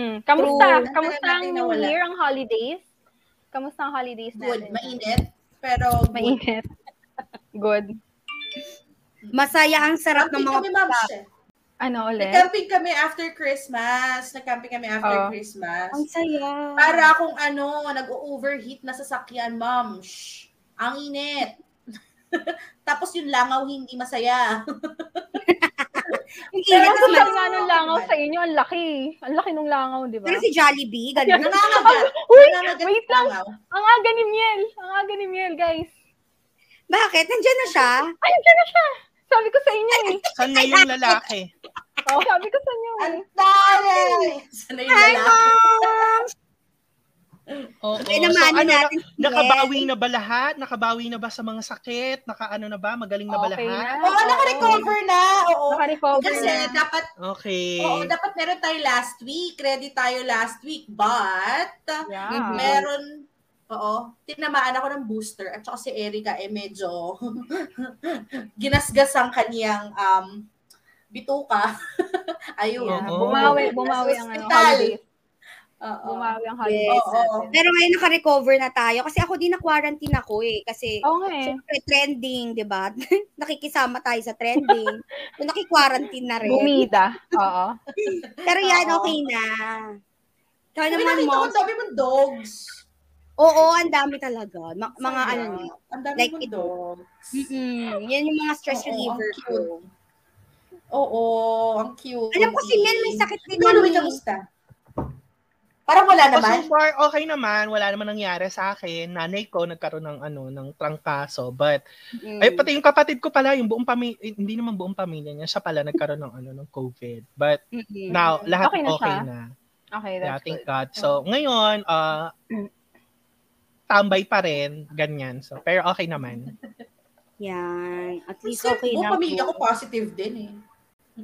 Mm. Kamusta? True. Kamusta ang New. Year, ang holidays? Kamusta ang holidays Good. natin? Mainit. Pero good. Mainit. Good. Masaya ang sarap ng mga kami. Ano ulit? Nag-camping kami after Christmas. Nag-camping kami after Oo. Christmas. Ang saya. Para akong ano, nag-overheat na sasakyan, ma'am. Shh. Ang init. Tapos yung langaw hindi masaya. Pero init nga nung langaw sa inyo, ang laki. Ang laki nung langaw, di ba? Pero si Jollibee, ganun. Nangangagat. Uy, Nangangagat wait yung lang. langaw. Ang aga ni Miel. Ang aga ni Miel, guys. Bakit? Nandiyan na siya. Ay, dyan na siya. Sabi ko sa inyo eh. Saan na yung lalaki? Oh, sabi ko sa inyo eh. Ang taray! Yung Hi, lalaki. Mom! Oo. Okay naman ano, natin. si nakabawi na ba lahat? Nakabawi na ba sa mga sakit? Naka ano na ba? Magaling na ba Okay lahat? na. Oo, naka-recover na. Oo. Naka-recover Kasi na. dapat, Okay. oo, dapat meron tayo last week. Ready tayo last week. But, Yeah. Mhm. meron, oo, tinamaan ako ng booster. At saka si Erica, eh, medyo ginasgas ang kaniyang um, bituka. Ayun. Yeah. Bumawi, bumawi ang ano. Oo. Bumawi ang holidays Yes. natin. Pero ngayon naka-recover na tayo. Kasi ako din na-quarantine ako eh. Kasi nga eh. syempre trending, di ba? Nakikisama tayo sa trending. So, naki-quarantine na rin. Bumida. Oo. Pero yan, Oo. okay na. Kaya naman mo, ko, sabi mo dogs. oo, ang dami talaga. Ma- mga ano na. Ang dami like mo ito. dogs. Mm-mm. Yan yung mga stress Oo, reliever ang ko. Oo, ang cute. Alam ko si Mel may sakit din yan Louie, eh. kamusta? Parang wala Oh, naman. so far, okay naman. Wala naman nangyari sa akin. Nanay ko nagkaroon ng ano, ng trangkaso. But, Mm. ay, pati yung kapatid ko pala, yung buong pamilya, hindi naman buong pamilya niya, siya pala nagkaroon ng ano, ng COVID. But, Mm-mm. now, lahat Okay okay na na. siya? Okay, Yeah, that's thank good. God. So, ngayon, uh, tambay pa rin, ganyan. So, pero okay naman. Yan. At least Kasi okay buong na pamilya ko po. positive din eh.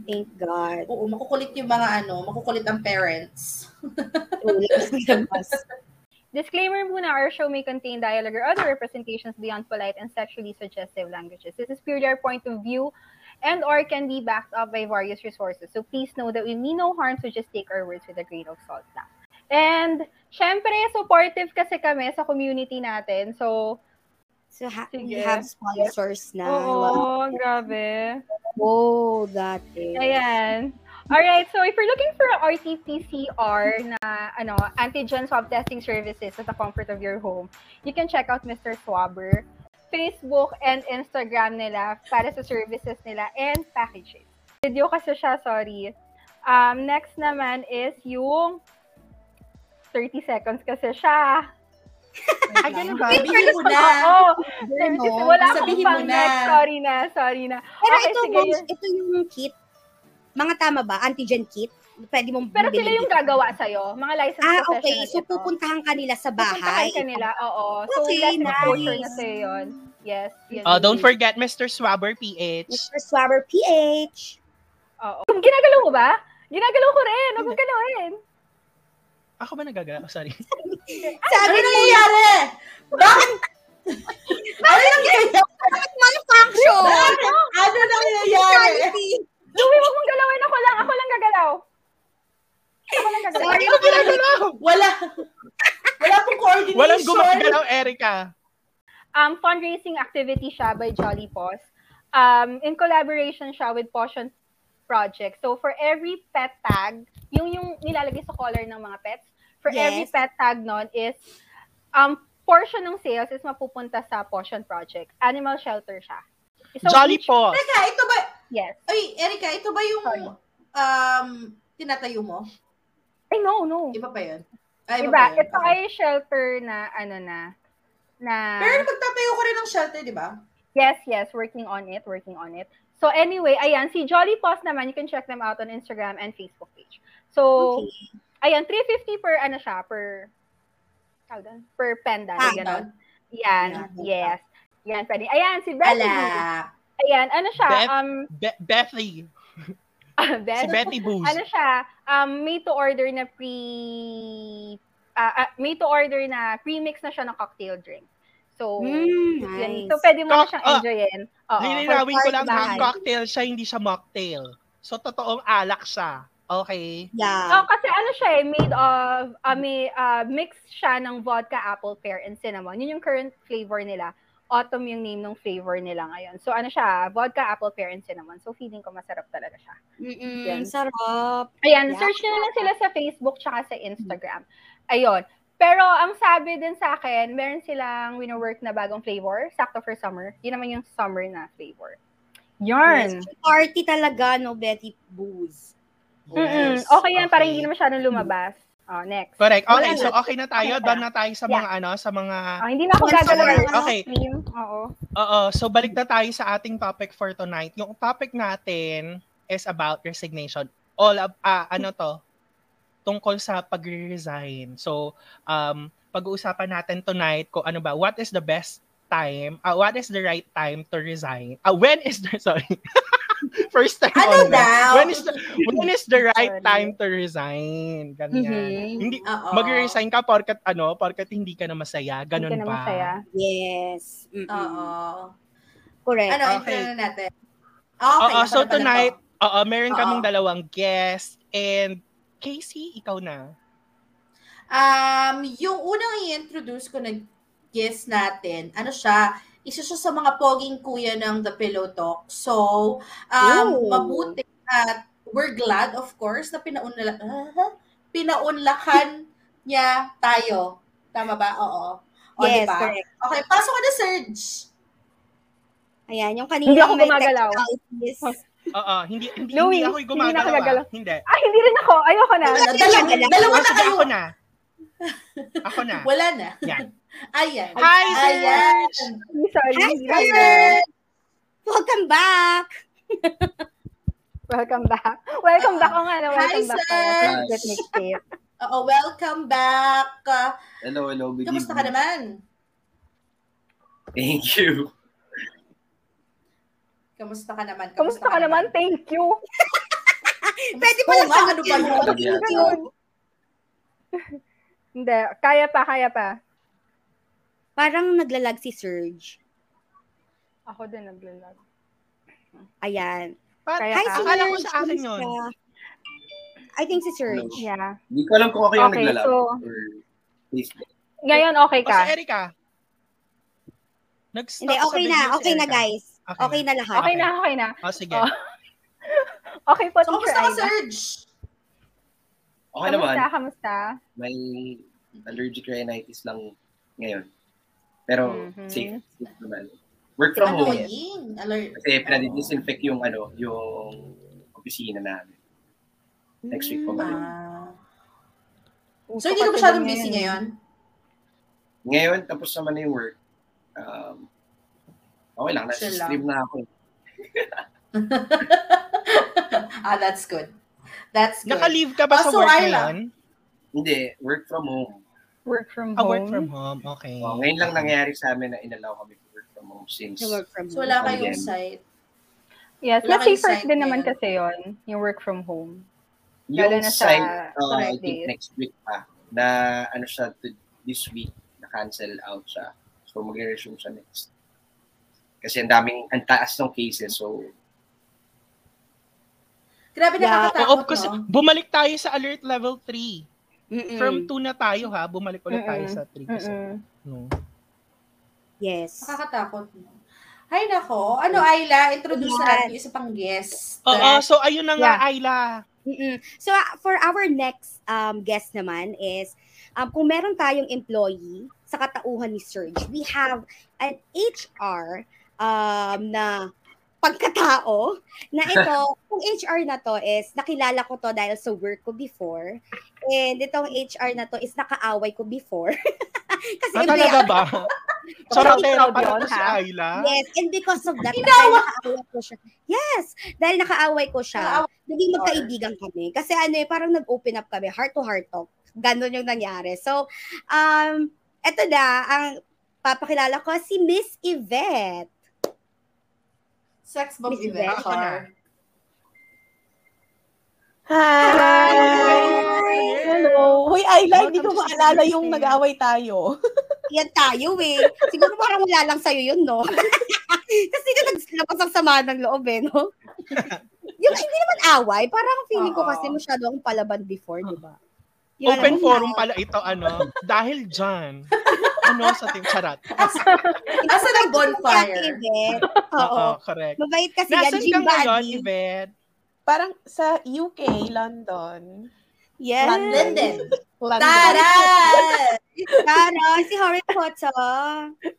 Thank God. Oo, makukulit yung mga ano, makukulit ang parents. Disclaimer muna, our show may contain dialogue or other representations beyond polite and sexually suggestive languages. This is purely our point of view and or can be backed up by various resources. So please know that we mean no harm, so just take our words with a grain of salt lang. And, syempre, supportive kasi kami sa community natin. So, So, ha- we Sige. have sponsors na. oo, grabe. Oh, that is. Ayan. Alright, so if you're looking for a RT-PCR na ano, antigen swab testing services at the comfort of your home, you can check out Mr. Swabber, Facebook and Instagram nila para sa services nila and packages. Video kasi siya, sorry. Um, next naman is yung 30 seconds kasi siya. Ay, ganun ba? Sabihin mo na. Oo, Ganun. 30 wala akong Sabihin mo pang na. next. Sorry na, sorry na. Pero Okay, ito, sige, moms, ito yung kit. Mga tama ba? Antigen kit? Pwede mong Pero sila yung gagawa sa'yo. Mga licensed Ah, okay. So, ito. pupuntahan ka nila sa bahay. Pupuntahan ka nila, oo. So, Okay, less exposure nice. na sa'yo yun. Yes. yes. Uh, don't forget Mr. Swabber PH. Mr. Swabber PH. Oo. Ginagalaw mo ba? Ginagalaw ko rin. Huwag mong galawin. Ako ba nagagala? Oh, sorry. Ano nangyayari? Bakit? ano nangyayari? Malfunction! Ano nangyayari? Louie, huwag mong galawin. Ako lang. Ako lang gagalaw. Ako lang gagalaw. Sorry, Ano ginagalaw? Wala. Wala pong coordination. Walang gumagalaw, Erica. Um, fundraising activity siya by Jolly Paws. Um, in collaboration siya with Potion Project. So, for every pet tag, yung yung nilalagay sa collar ng mga pets, for Yes. every pet tag nun is, um, portion ng sales is mapupunta sa Potion Project. Animal shelter siya. So, Jolly each- po. Teka, ito ba? Yes. Ay, Erika, ito ba yung Sorry. um, tinatayo mo? Ay, no, no. Iba pa yun? Ay, Diba? iba pa yun. Ito Okay. ay shelter na, ano na, na... Pero magtatayo ka rin ng shelter, di ba? Yes, yes, working on it, working on it. So anyway, ayan, si Jolly Paws naman, you can check them out on Instagram and Facebook page. So, ayan, 350 per, ano siya, per, tawag per panda, Ah, gano'n. Yan, Yan. yes. Yan, pwede. Ayan, si Betty. Ala. Ayan, ano siya, Beth- um, Be- Bethy. Beth, Si Betty Booze. ano siya, um, made to order na pre, ah, ah, made to order na pre-mix na siya ng cocktail drink. So, Mm, yun. nice. So, pwede mo na Cock- siyang ah, enjoyin. Oo, Lilinawin ko lang, bahay. cocktail siya, hindi siya mocktail. So, totoong alak siya. Okay. Yeah. Oh, kasi ano siya eh, made of, uh, may, uh, mix siya ng vodka, apple, pear, and cinnamon. Yun yung current flavor nila. Autumn yung name ng flavor nila ngayon. So ano siya, vodka, apple, pear, and cinnamon. So feeling ko masarap talaga siya. Mm-mm, Yan. sarap. Ayan, Yeah. search nyo na lang sila sa Facebook tsaka sa Instagram. Ayun. Pero ang sabi din sa akin, meron silang wino-work na bagong flavor, sakto for summer. Yun naman yung summer na flavor. Yarn. Yes, party talaga, no, Betty Booze. Mm-mm. Yes. Okay yan, Okay. hindi na masyadong lumabas. Oh, next. Correct. Okay, so okay na tayo. Okay na. Tayo sa Yeah. mga ano, sa mga Oh, hindi na ako gagalaw ng Okay. screen. Oo. Oo, so balik na tayo sa ating topic for tonight. Yung topic natin is about resignation. All ab- ah, ano to? Tungkol sa pag-resign. So, um pag-uusapan natin tonight kung ano ba, what is the best time, uh, what is the right time to resign? Uh, when is the, sorry. First time on Ano that. daw? When is the, when is the right Sorry. time to resign? Ganyan. Mhm. Hindi, Oo. mag-resign ka porkat ano, porkat hindi ka na masaya. Ganun Hindi ka na masaya. Yes. Mm-mm. Oo. Correct. Ano, Okay. intro na natin. Okay, Oo, so tonight, to. oo, meron Oo. kaming dalawang guest and Casey, ikaw na. Um, yung unang i-introduce ko na guest natin, ano siya, isa siya sa mga poging kuya ng The Pillow Talk. So, um, Ooh. mabuti at we're glad, of course, na pinaunla, ah, pinaunlakan niya tayo. Tama ba? Oo. O, yes, diba? correct. Okay, pasok ka na, Serge. Ayan, yung kanina Hindi ako may gumagalaw. Oo, hindi hindi, Louie, hindi ako hindi na gumagalaw. ako ah. gagalaw. Hindi. Ay, hindi rin ako. Ayoko na. Dalawa, dalawa na kayo. ako na. Ako na. Wala na. Yan. Ayan. Hi, Ayan. Sorry. Hi. Serge! Welcome back! Welcome back. Welcome back. O nga na, Hi, welcome back. Skip. Oo, welcome back. Hello, hello. Good Kamusta ka naman? Thank you. Kamusta ka naman? Kamusta ka naman? Thank you. Pwede Oo pala nga, ano ba yun? Thank you. Ganun. Hindi. Kaya pa, kaya pa. Parang naglalag si Surge. Ako din naglalag. Ayan. Pa- Kaya Hi, ka. Akala ko sa akin yun. Kamusta? I think si Surge. Hello. Yeah. Hindi ko alam kung ako yung Okay, naglalaro. so- Or Facebook. Ngayon, okay O ka. si Erika. Nag-stop Hindi, okay na. si Okay na, guys. Okay Okay na lahat. Okay na, okay na. O sige. Oh. Okay po, So, Teacher kamusta ka. Serge? Okay naman. Kamusta, kamusta? May allergic rhinitis lang ngayon. Pero Mhm. safe. safe naman. Work from home. Annoying. Alert. Kasi pinadidisinfect yung ano, yung opisina namin. Next week pa ba? Uso So, hindi ka masyadong busy ngayon. ngayon? Ngayon, tapos naman na yung work. Um, okay lang. Nasa Chill stream na ako. eh. ah, that's good. That's good. Naka-leave ka ba Ah, sa so work ngayon? Hindi, work from home. Work from Ah, home. work from home. Okay. Oh, ngayon lang nangyari sa amin na inalaw kami to work from home since Sa work from So, home. wala Oh, kayong yeah. site. Yes, Wala mas kayong safer site din naman kasi yon yung work from home. Lalo yung na sa site, uh, I think next week pa, na ano siya, to, this week, na-cancel out siya. So, mag-resume siya next. Kasi ang daming, ang taas ng cases. So, Grabe, Yeah. nakakatakot, Oo, kasi no? bumalik tayo sa alert level 3. Mm-mm. From 2 na tayo ha, bumalik ulit tayo Mm-mm. sa 3 kasi. No. Yes. Nakakatakot, no? Ay, nako. Ano, Ayla? Introduce na natin yung isa pang guest. Oo, so ayun na nga, Yeah. Ayla. Mm-mm. So uh, for our next um, guest naman is um, kung meron tayong employee sa katauhan ni Surge, we have an HR um, na pagkatao na ito, yung HR na to is nakilala ko to dahil sa work ko before. And itong HR na to is nakaaway ko before. Kasi Ah, hindi talaga ba? so, Proud natera yun, si ha? Ayla. Yes, and because of that, dahil nakaaway ko siya. Yes, dahil nakaaway ko siya, Nakaaway naging magkaibigan kami. Kasi ano eh, parang nag-open up kami, heart to heart talk. Ganon yung nangyari. So, um, eto na, ang papakilala ko si Miss Yvette. Sex bomb event. Ako na. Char. Hi! Hello. Hoy, Ayla, hindi ko maalala yung nag-away tayo. Yan tayo eh. Siguro parang wala lang sa'yo yun, no? Kasi ka naglabas ang sama ng loob eh, no? yung hindi naman away, parang feeling ko kasi masyado akong palaban before, di ba? Open forum pala ito, ano, dahil dyan. Ano sa team? Charot. Asa ng bonfire? Oo. Correct. Mabait kasi yan. Nasaan ka ngayon. Yvette? Parang sa UK, London. Yes. London din. London. Taray! Tara, si Harry Potter.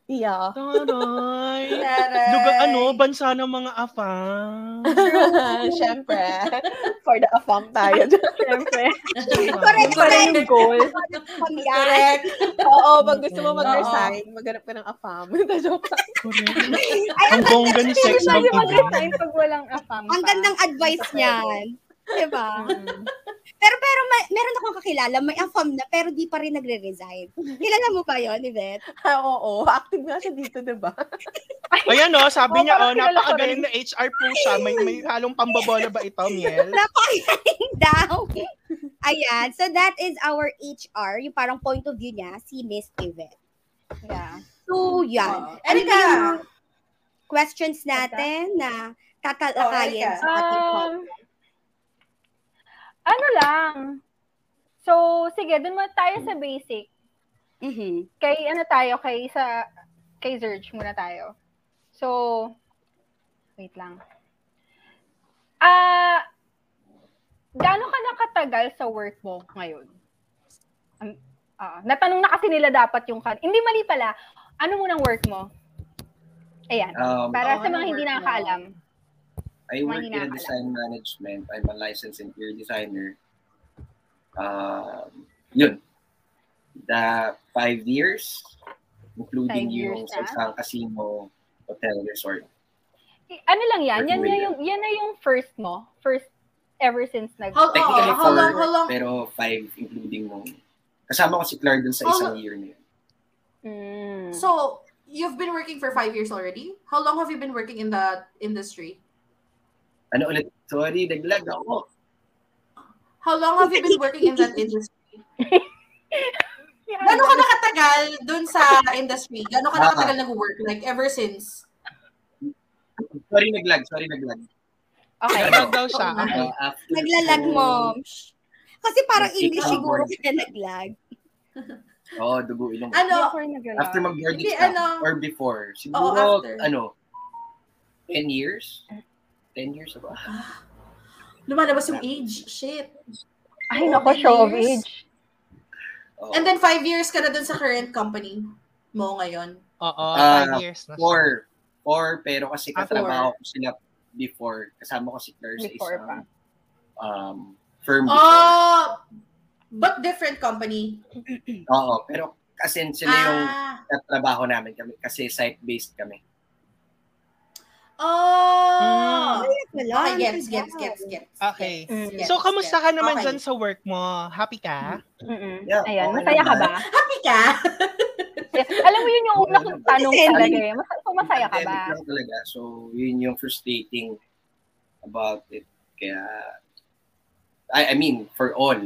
Yeah. Taray. Taray! Lugar, ano, bansa ng mga afang. Siyempre. For the afam tayo. Siyempre. Correct, pala yung goal. Correct. Oo, pag gusto mo mag-resign, maghanap ka ng afam. Correct. Ay, Ang bongga ni sex Hindi bomb mag Yvette. resign pag walang afam Ang gandang advice niyan. Diba? Pero pero may, meron akong kakilala, may afam na, pero di pa rin nagre-resign. Kilala mo ba yon Yvette? Ah, Oo, active nga siya dito, di ba? Ayan o, sabi niya, oh, napakagaling na HR po siya. May, may halong pambobola ba ito, Miel? Napakain daw. Ayan. So that is our HR, yung parang point of view niya, si Miss Yvette. Yeah. So, yan. Oo. Ano ba yung questions natin na tatalakayin Oh, sa ating Um, podcast? Ano lang. So, sige, dun muna tayo sa basic. Mhm. Kay ano tayo, kay sa kay Zerge muna tayo. So, wait lang. Ah, gaano ka nakatagal sa work mo ngayon? Um, ah, natanong na kasi nila dapat yung kan. Hindi mali pala. Ano mo ng work mo? Ayan. Um, Para Oo, sa mga hindi work mo? Nakakaalam. I work in nakakaalam. design management. I'm a licensed interior designer. Um, yun. The five years, including Five years yung na? sa isang casino hotel resort. Eh, Ano lang yan? Yan, yan, yung, yan na yung first mo. First ever since nag... How- Technically Oo, how four, long- how long- pero five including nung kasama ko si Clark dun sa How isang long- year na yun. Mm. So, you've been working for five years already? How long have you been working in the industry? Ano ulit? Sorry, naglag ako. How long have you been working in that industry? Gano'n ka nakatagal dun sa industry? Gano'n ka Ah. nakatagal nag-work? Like, ever since? Sorry, naglag. Sorry, naglag. Okay. Naglag daw siya. Oo. Okay. Naglalag ko- mo. Kasi parang English siguro kaya naglag. Oo, oh, dugo ilong. Ano? After mag-boarding Hindi, ano. or before, siguro, after. ano, 10 years? 10 years ba? Lumalabas yung age. Shit. Ay, nako, show of age. Oo. And then, five years ka na dun sa current company mo ngayon. Oo, Ah, five years na siya. Four. Four, pero kasi Ah, katrabaho ko sila before. Kasama ko si Claire sa isang um, firm before. Oh, but different company. Oo, pero kasi sila yung Ah. katrabaho namin kami kasi site-based kami. Oh. Wala. Okay, gets, gets, gets, gets. Okay. Mm. Gets, So, kamusta ka naman Okay. dyan sa work mo? Happy ka? Mm-mm. Yeah, Ayan, okay masaya ka ba? Happy ka? Yes. Alam mo yun yung una kong tanong talaga eh. Mas- masaya ka ba? Lang talaga. So, yun yung frustrating about it. Kaya, I, I mean, for all.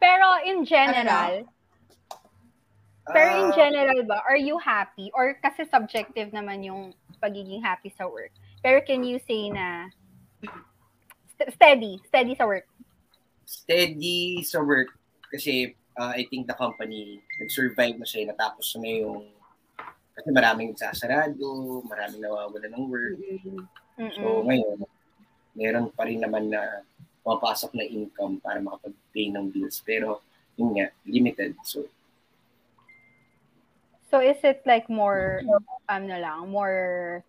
Pero in general, pero in ah, general ba, are you happy? Or kasi subjective naman yung pagiging happy sa work. Pero can you say na st- steady, steady sa work? steady sa work kasi uh, I think the company nag-survive na siya, natapos na yung kasi maraming nagsasarado, maraming nawawala ng work. Mm-mm. So ngayon, meron pa rin naman na pumapasok na income para makapag-pay ng bills. Pero yun nga, limited. So So is it like more, ano lang, more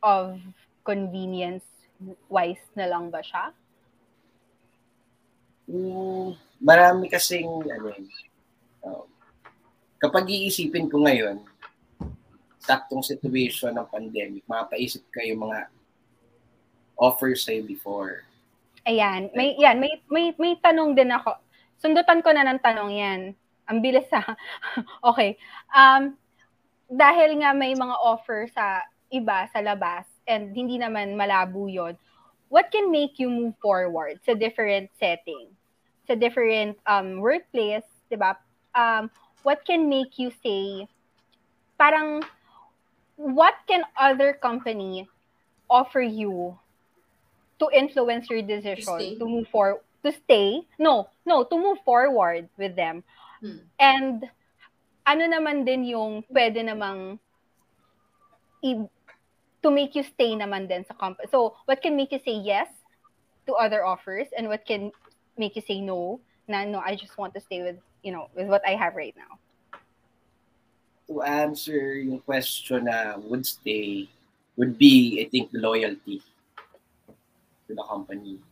of convenience wise na lang ba siya? mm, marami kasing ano um, kapag iisipin ko ngayon, saktong situation ng pandemic, mapaisip kayo mga offers sa'yo before. Ayan, may yan, may may may tanong din ako. Sundutan ko na ng tanong 'yan. Ang bilis sa Okay. Um dahil nga may mga offer sa iba sa labas and hindi naman malabo 'yon. What can make you move forward sa different setting? Sa different um workplace, 'di ba? Um what can make you say parang what can other company offer you to influence your To decision stay. to move for to stay no no to move forward with them Hmm. and ano naman din yung pwede namang i- to make you stay naman din sa company so what can make you say yes to other offers and what can make you say no na no I just want to stay with you know with what I have right now To answer yung question na would stay, would be, I think, the loyalty to the company,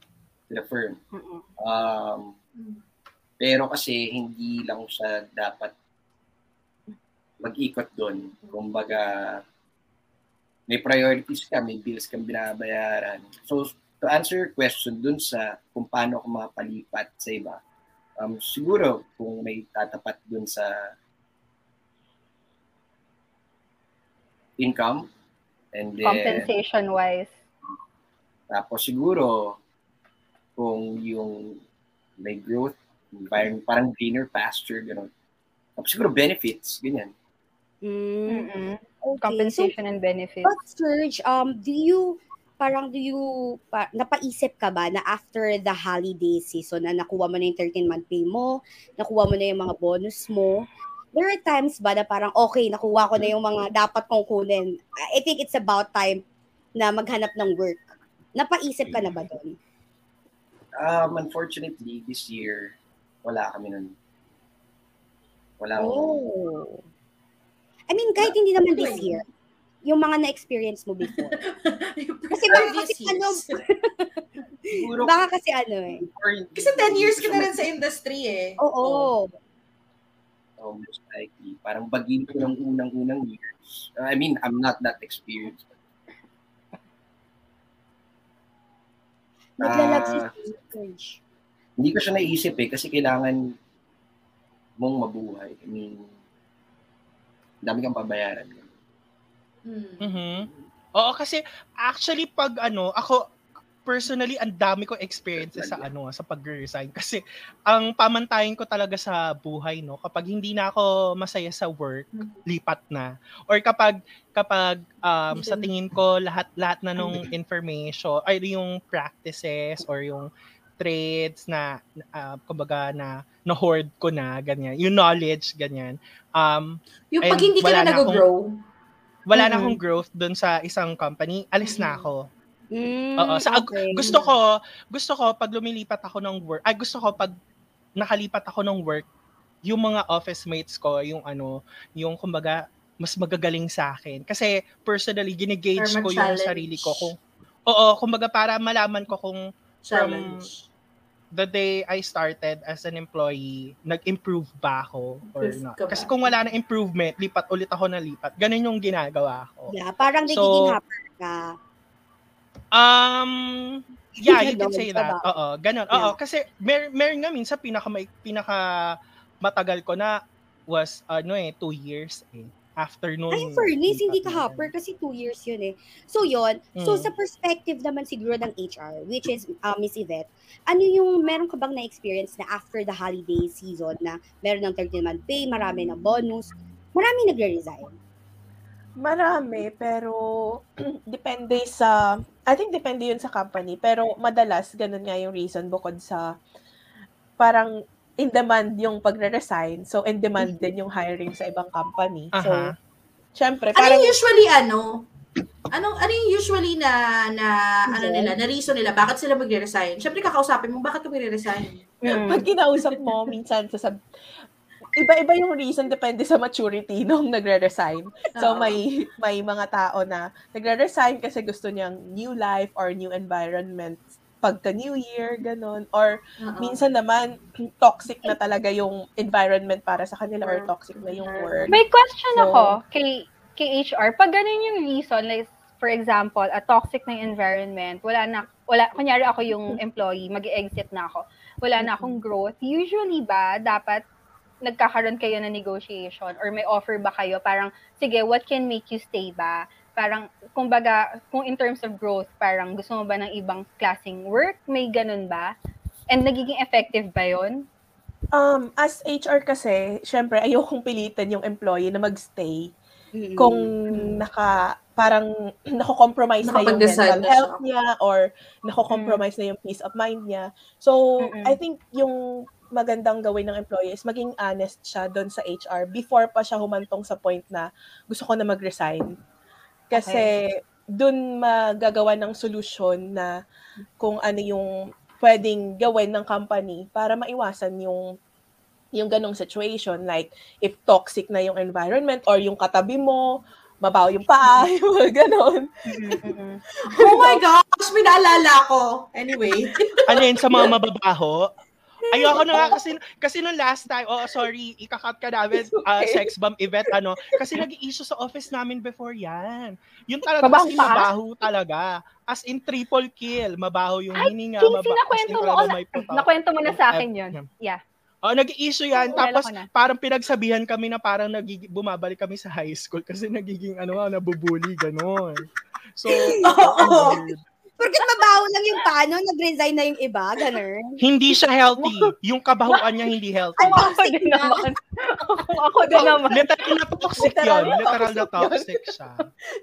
to the firm. Mm-mm. Um, Mm. Pero kasi hindi lang siya dapat mag-ikot doon. Kumbaga, may priorities ka, may bills kang binabayaran. So, to answer your question dun sa kung paano ako makapalipat sa iba, um, siguro kung may tatapat dun sa income and then compensation wise tapos siguro, kung yung may growth, environment, parang greener pasture, gano'n. Tapos siguro benefits, ganyan. Mm, Mm-mm. okay. compensation and benefits So, but Serge, um, do you, parang do you, pa, napaisip ka ba na after the holiday season na nakuha mo na yung 13-month pay mo, nakuha mo na yung mga bonus mo, there are times ba na parang, okay, nakuha ko na yung mga dapat kong kunin. I think it's about time na maghanap ng work. Napaisip ka na ba doon? Um, unfortunately, this year, wala kami nun. Wala Oh. I mean, kahit hindi naman this year, yung mga na-experience mo before. Kasi baka kasi ano, years. Siguro, baka kasi ano eh. Kasi 10 years ka na rin sa industry eh. Oo. Oh, most likely. Parang bagin ko ng unang-unang years. Uh, I mean, I'm not that experienced. Naglalag si Ah. Hindi ko siya naisip eh, kasi kailangan mong mabuhay. I mean, dami kang babayaran. Hmm. Mhm. Oo, kasi actually pag ano, ako personally ang dami ko experiences sa ano, sa pag-resign kasi ang pamantayin ko talaga sa buhay no, kapag hindi na ako masaya sa work, lipat na. Or kapag kapag um, sa tingin ko lahat lahat na nung information ay yung practices or yung trades na uh, kumbaga na na hoard ko na ganyan, yung knowledge ganyan. Um Yung pag hindi ka na na nag-grow, wala na Mhm. akong growth doon sa isang company, alis na Mhm. ako. Mm, Oo, sa okay. gusto ko, gusto ko pag lumilipat ako ng work, ay gusto ko pag nakalipat ako ng work, yung mga office mates ko, yung ano, yung kumbaga mas magagaling sa akin. Kasi personally, ginigauge Or ko yung sarili ko kung Oo, kumbaga para malaman ko kung challenge. the day I started as an employee, nag-improve ba ako or Improve not. ka? Kasi kung wala na improvement, lipat ulit ako na lipat. Ganun yung ginagawa ko. Yeah, parang So, nagiging happy ka. Um, yeah, you can say that. Oo, ganun. Oo, kasi mer meron nga minsan pinaka may, pinaka matagal ko na was ano eh, two years eh. After nun. Ay, fairness, hindi ka hopper kasi two years yun eh. So yun, so Mm. sa perspective naman siguro ng HR, which is uh, Miss Yvette, ano yung meron ka bang na-experience na after the holiday season na meron ng 13-month pay, marami ng bonus, marami nagre-resign? Marami, pero depende sa, I think depende yun sa company, pero madalas, ganun nga yung reason bukod sa parang in demand yung pagre-resign, so in demand din yung hiring sa ibang company. So, Aha. syempre, Ano parang, yung usually ano? Anong ano yung usually na na ano Reason? nila, na reason nila bakit sila magre-resign? Syempre kakausapin mo bakit ka magre-resign? Mm. pag kinausap mo, minsan sasab iba-iba yung reason depende sa maturity nung nagre-resign. So may may mga tao na nagre-resign kasi gusto niyang new life or new environment pagka New Year, ganun. Or Oo. minsan naman, toxic na talaga yung environment para sa kanila or toxic na yung work. May question So- ako kay, kay HR. Pag ganun yung reason, like, for example, a toxic na environment, wala na, wala, kunyari ako yung employee, mag exit na ako, wala na akong growth, usually ba, dapat nagkakaroon kayo ng negotiation or may offer ba kayo? Parang, sige, what can make you stay ba? Parang, kumbaga, kung in terms of growth, parang gusto mo ba ng ibang klaseng work? May ganun ba? And nagiging effective ba yon? Um, as HR kasi, syempre, ayokong pilitin yung employee na magstay Mm. kung naka parang nako-compromise na yung mental na health niya or nako-compromise na yung peace of mind niya. So, Mm-mm. I think yung magandang gawin ng employee is maging honest siya doon sa HR before pa siya humantong sa point na gusto ko na mag-resign. Kasi doon magagawa ng solusyon na kung ano yung pwedeng gawin ng company para maiwasan yung yung ganong situation like if toxic na yung environment or yung katabi mo mabaw yung paa, yung mga ganon. Mm-mm. Oh my gosh, may naalala ko. Anyway. ano yun, sa mga mababaho? Ayoko na nga kasi, kasi nung last time, oh sorry, ikakat ka namin, uh, okay. sex bomb event, ano, kasi nag-issue sa office namin before yan. Yun talaga Mabaho kasi pa? mabaho talaga. As in triple kill, mabaho yung Ay, hininga, mabaho, as nakwento mo putok. Nakwento mo na sa akin yun. Yeah. Oh, nag-issue yan. Oo, Tapos, na. parang pinagsabihan kami na parang nagig- bumabalik kami sa high school kasi nagiging, ano, ah, nabubuli, gano'n. So, Oo. weird. Porket mabaho lang yung paano, nag-resign na yung iba, ganun. hindi siya healthy. Yung kabahuan niya hindi healthy. Ay, Kung ako toxic din na. naman. Kung ako din naman. Literal na toxic Literal yun. na Literal na toxic siya.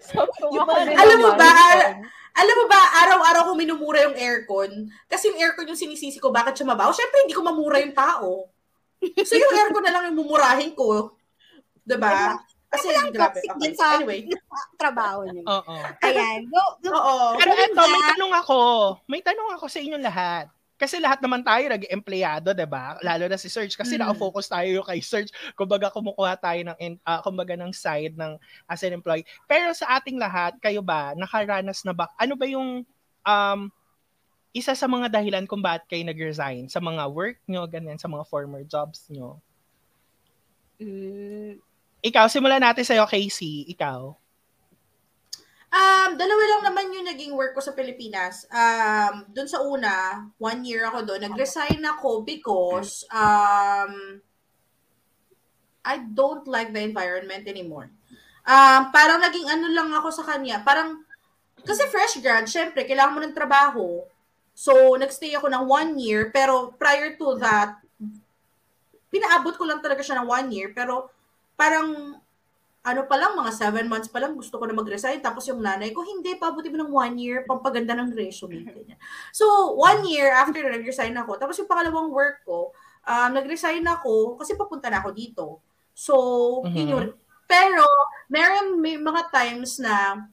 So, yung Alam mo ba, Alam mo ba, araw-araw ko minumura yung aircon. Kasi yung aircon yung sinisisi ko, bakit siya mabaho? Siyempre, hindi ko mamura yung tao. So, yung aircon na lang yung mumurahin ko. Diba? Kasi, grabe. Toxic Okay. din sa Anyway. trabaho niyo. Oo. Ayan. Go, go. Oo. Pero ba? may tanong ako. May tanong ako sa inyong lahat. Kasi lahat naman tayo nag-empleyado, 'di ba? Lalo na si Serge kasi Mm. naka-focus tayo kay Serge. Kumbaga kumukuha tayo ng ah, kumbaga ng side ng as an employee. Pero sa ating lahat, kayo ba nakaranas na ba? Ano ba yung um isa sa mga dahilan kung bakit kayo nag-resign sa mga work nyo, ganyan, sa mga former jobs nyo? Mm, Ikaw, simulan natin sa'yo, Casey. Ikaw. Um, dalawa lang naman yung naging work ko sa Pilipinas. Um, doon sa una, one year ako doon. Nag-resign ako because um, I don't like the environment anymore. Um, parang naging ano lang ako sa kanya. Parang, kasi fresh grad, syempre, kailangan mo ng trabaho. So, nagstay ako ng one year. Pero prior to that, pinaabot ko lang talaga siya ng one year. Pero parang ano pa lang, mga seven months pa lang, gusto ko na mag-resign. Tapos yung nanay ko, hindi, pabuti mo ng one year, pampaganda ng resume. Ganyan. So, one year after na nag-resign ako, tapos yung pangalawang work ko, um, nag-resign ako kasi papunta na ako dito. So, Mhm. yun yun. Pero, meron may mga times na,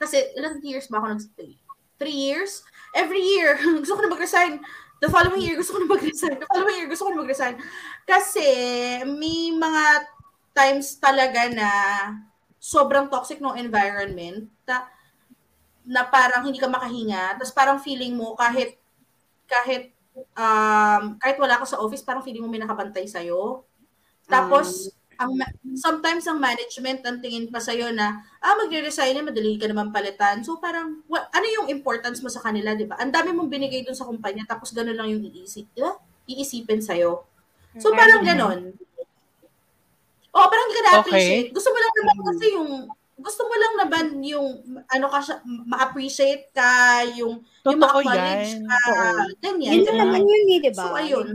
kasi ilang years ba ako nag-stay? Three years? Every year, gusto ko na mag-resign. The following year, gusto ko na mag-resign. The following year, gusto ko na mag-resign. Kasi, may mga times talaga na sobrang toxic ng environment na, na parang hindi ka makahinga. Tapos parang feeling mo kahit kahit um, kahit wala ka sa office, parang feeling mo may nakabantay sa'yo. Tapos, ang ma- sometimes ang management ang tingin pa sa'yo na, ah, magre-resign madali ka naman palitan. So, parang, wa- ano yung importance mo sa kanila, di ba? Ang dami mong binigay dun sa kumpanya, tapos gano'n lang yung iisip, di ba? Iisipin sa'yo. So, parang ganon. Oo, parang hindi ka na-appreciate. Gusto mo lang naman kasi yung, gusto mo lang naman yung, ano ka siya, ma-appreciate ka, yung, yung Totoo ma-acknowledge yan. ka, Oo. ganyan. Yun di lang ba? naman yun eh, di ba? So, ayun.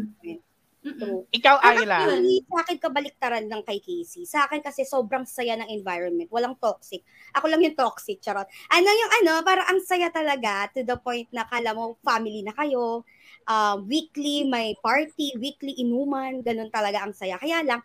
Mm-mm. Ikaw, Ayla. yun. Sa akin kabaliktaran ng kay Casey. Sa akin kasi sobrang saya ng environment. Walang toxic. Ako lang yung toxic, charot. Ano yung ano, parang ang saya talaga to the point na kala mo family na kayo. Um, weekly may party, weekly inuman, ganun talaga ang saya. Kaya lang,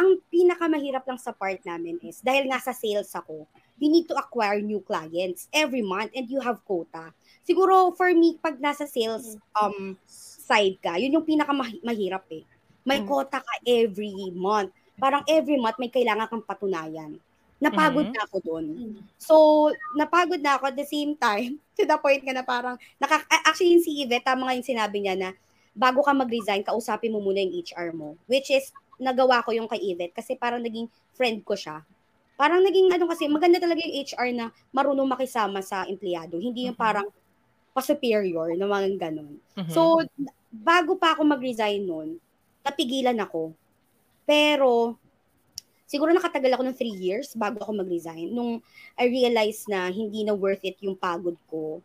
ang pinakamahirap lang sa part namin is, dahil nga sa sales ako, we need to acquire new clients every month and you have quota. Siguro for me, pag nasa sales um side ka, yun yung pinakamahirap eh. May Mm. quota ka every month. Parang every month may kailangan kang patunayan. Napagod Mhm. na ako doon. Mm. So, napagod na ako at the same time, to the point nga na parang, naka, actually yung si Yvette, tama nga yung sinabi niya na, bago ka mag-resign, kausapin mo muna yung HR mo. Which is, nagawa ko yung kay Yvette kasi parang naging friend ko siya. Parang naging ano kasi, maganda talaga yung HR na marunong makisama sa empleyado. Hindi yung Mhm. parang pa-superior na mga ganun. Mhm. So, bago pa ako mag-resign nun, napigilan ako. Pero, siguro nakatagal ako ng three years bago ako mag-resign. Nung I realized na hindi na worth it yung pagod ko.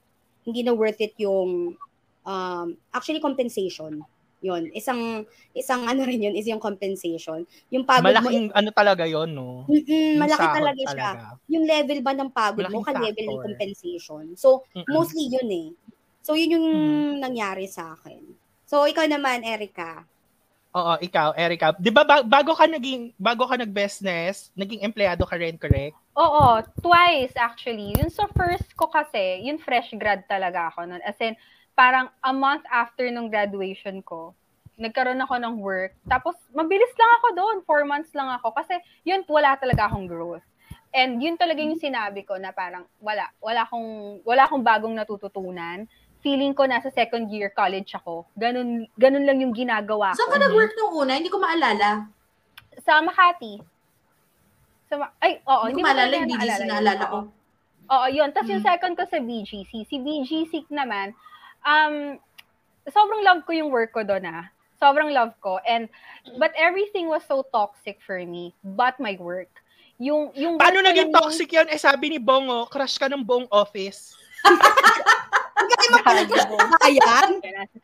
Hindi na worth it yung, um, actually compensation. Yun, isang isang ano rin yun is yung compensation. Yung pagod Malaking ano talaga yon no? mo, mm Yung malaki talaga siya. talaga. Yung level ba ng pagod mo, Malaking ka-level ng compensation. So, Mm-mm. mostly yun eh. So, yun yung Mhm. nangyari sa akin. So, ikaw naman, Erica. Oo, ikaw, Erica. 'Di ba ba- bago ka naging bago ka nag-business, naging empleyado ka rin, correct? Oo, twice actually. Yun sa first ko kasi, yun fresh grad talaga ako nun. As in, parang a month after nung graduation ko, nagkaroon ako ng work. Tapos, mabilis lang ako doon. Four months lang ako. Kasi, yun, wala talaga akong growth. And yun talaga yung sinabi ko na parang wala, wala akong, wala akong bagong natututunan. Feeling ko nasa second year college ako. Ganun, ganun lang yung ginagawa Saan ko. ka nag-work nung una? Hindi ko maalala. Sa Makati. Sa, Ma- ay, oo. Hindi ko ko maalala yung BGC na alala ko. Oo. Yun. Tapos yung Mm. second ko sa BGC. Si BGC naman, um, sobrang love ko yung work ko doon ah. Sobrang love ko. And, but everything was so toxic for me. But my work. Yung, yung Paano naging lang yung- toxic 'yon? Eh sabi ni Bongo, crush ka ng buong office.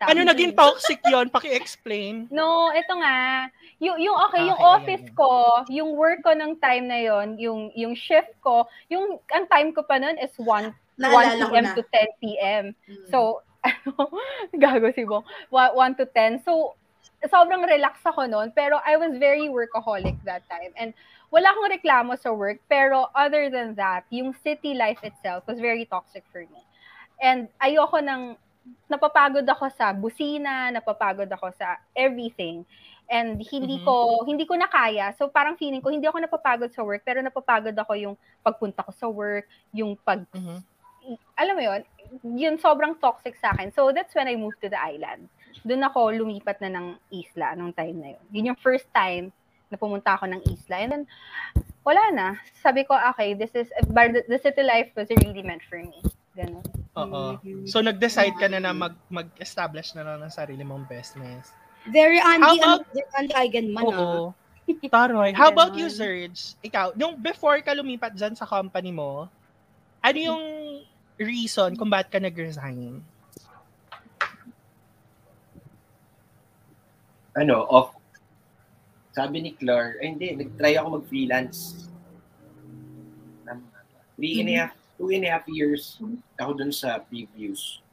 Ano naging toxic 'yon? Paki-explain. No, ito nga. Yung, yung okay, yung Okay, office ayan. ko, yung work ko ng time na yon, yung yung shift ko, yung ang time ko pa noon is 1 Naalala 1 ko p.m. to 10 p.m. Mm. So, ano, gago si Bong. 1 to 10. So, sobrang relax ako noon, pero I was very workaholic that time. And wala akong reklamo sa work, pero other than that, yung city life itself was very toxic for me. And ayoko nang, napapagod ako sa busina, napapagod ako sa everything. And hindi Mhm. ko hindi ko na kaya. So parang feeling ko hindi ako napapagod sa work, pero napapagod ako yung pagpunta ko sa work, yung pag Mhm. alam mo yun, yun sobrang toxic sa akin. So, that's when I moved to the island. Doon ako lumipat na ng isla nung time na yun. Yun yung first time na pumunta ako ng isla. And then, wala na. Sabi ko, okay, this is, but the, the city life was really meant for me. Ganun. Oo. So nag-decide ka na na mag mag-establish na lang ng sarili mong business. Very How Andy, about- ano, very Andy Eigenman ah. Oo. Taroy. How about you. Serge? Ikaw, yung before ka lumipat dyan sa company mo, ano yung reason kung bakit ka nag-resign? ano, off. Sabi ni Clar, ay hindi, nag-try ako mag-freelance. Ba? Three and a half, two and a half years ako dun sa previews.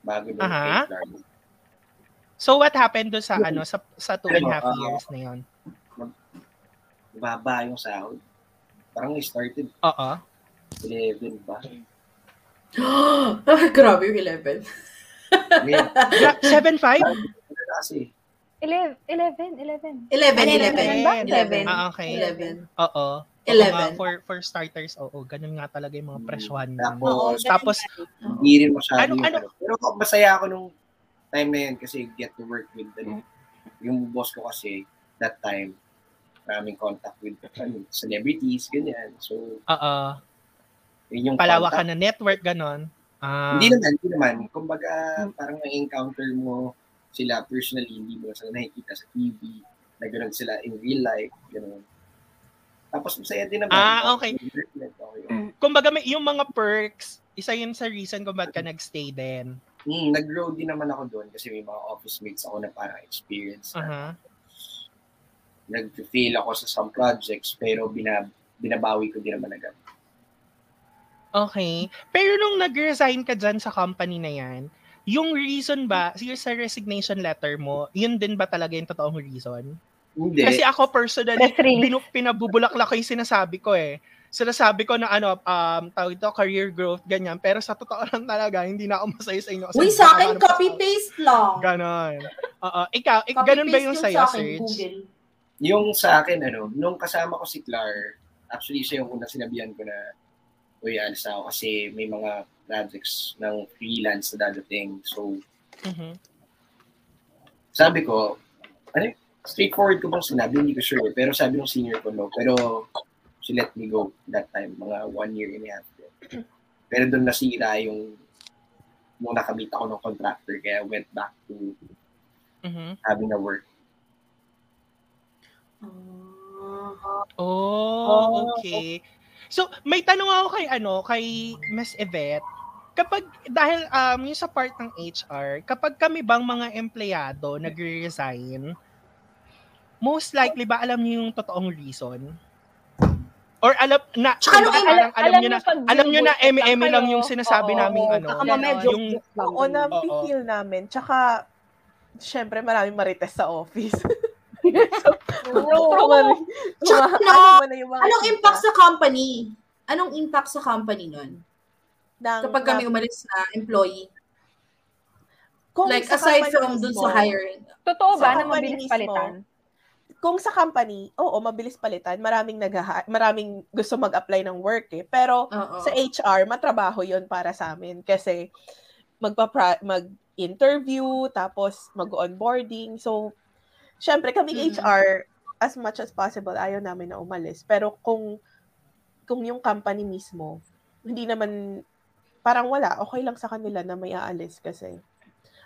Bago dun kay Clar. So what happened do sa ano sa sa two and a half Ano, ah, years na yun? Baba yung sahod. Parang started Oo. 11 ba? Ah, Grabe yung 11. Ngayon, Gra- 7.5? ano na kasi, 11, 11, 11. 11, 11 ba? 11. 11. Ah, okay. 11. Oo. Oo 11. nga, for for starters, oo, ganun nga talaga yung mga presyohan. nun. Tapos, Tapos, hindi rin masyado Ano- ano? Pero masaya ako nung time na yun kasi get to work with ano, yung boss ko kasi that time maraming contact with ano, celebrities, ganyan. So, Oo. Yun yung Palawak ka contact. na network, ganon. Ah, Hindi naman, hindi naman. Kumbaga, parang na-encounter mo sila personally, hindi mo sila nakikita sa TV, na gano'n sila in real life, gano'n. Tapos masaya din naman. Ah, okay. Okay. kumbaga may yung mga perks, isa yun sa reason kung bakit ka nagstay din. Hmm, nag-grow din naman ako doon kasi may mga office mates ako na parang experience Aha. nag-fail ako sa some projects pero binab binabawi ko din naman agad. Okay. Pero nung nag-resign ka dyan sa company na yan, yung reason ba, yung sa resignation letter mo, yun din ba talaga yung totoong reason? Hindi. Kasi ako personally, binu- pinabubulaklak ko yung sinasabi ko eh. Sinasabi ko na ano, um, tawag ito, career growth, ganyan. Pero sa totoo lang talaga, hindi na ako masaya sa inyo. Uy, sa akin, ano pa- copy-paste lang. Ganon. Oo. Ikaw, ik- ganon ba yung yun sa'yo, sa Serge? Google. yung sa akin, ano, nung kasama ko si Clar, actually siya yung unang sinabihan ko na, uy, alis na ako kasi may mga projects ng freelance na dadating. So, Mhm. sabi ko, ano, straightforward ko bang sinabi, hindi ko sure. Pero sabi ng senior ko, no. Pero, she let me go that time, mga one year and a half. Pero doon nasira yung nung nakamit ako ng contractor, kaya I went back to Mhm. having a work. Ah. Oh, okay. So, may tanong ako kay ano, kay Miss Yvette. kapag, dahil um, yung sa part ng HR, kapag kami bang mga empleyado nagre-resign, most likely ba alam niyo yung totoong reason? Or alam na Tsaka kumbaga nung- parang alam, niyo na alam niyo na eme-eme lang yung sinasabi Oo, naming oo, ano. Yung-. Oo, na feel namin. Tsaka, syempre, maraming marites sa office. Oo. Tsaka, Tuma- no, ano na yung mga Anong impact sa company? Anong impact sa company nun? ng- Kapag kami umalis na employee? kung like, sa aside from dun sa hiring. Totoo ba na mabilis mismo, palitan? Kung sa company, oo, mabilis palitan. Maraming nag maraming gusto mag-apply ng work eh. Pero Oo. sa HR, matrabaho yon para sa amin. Kasi magpa mag-interview, tapos mag-onboarding. So, syempre, kami Mm-mm. HR, as much as possible, ayaw namin na umalis. Pero kung kung yung company mismo, hindi naman, parang wala, okay lang sa kanila na may aalis kasi.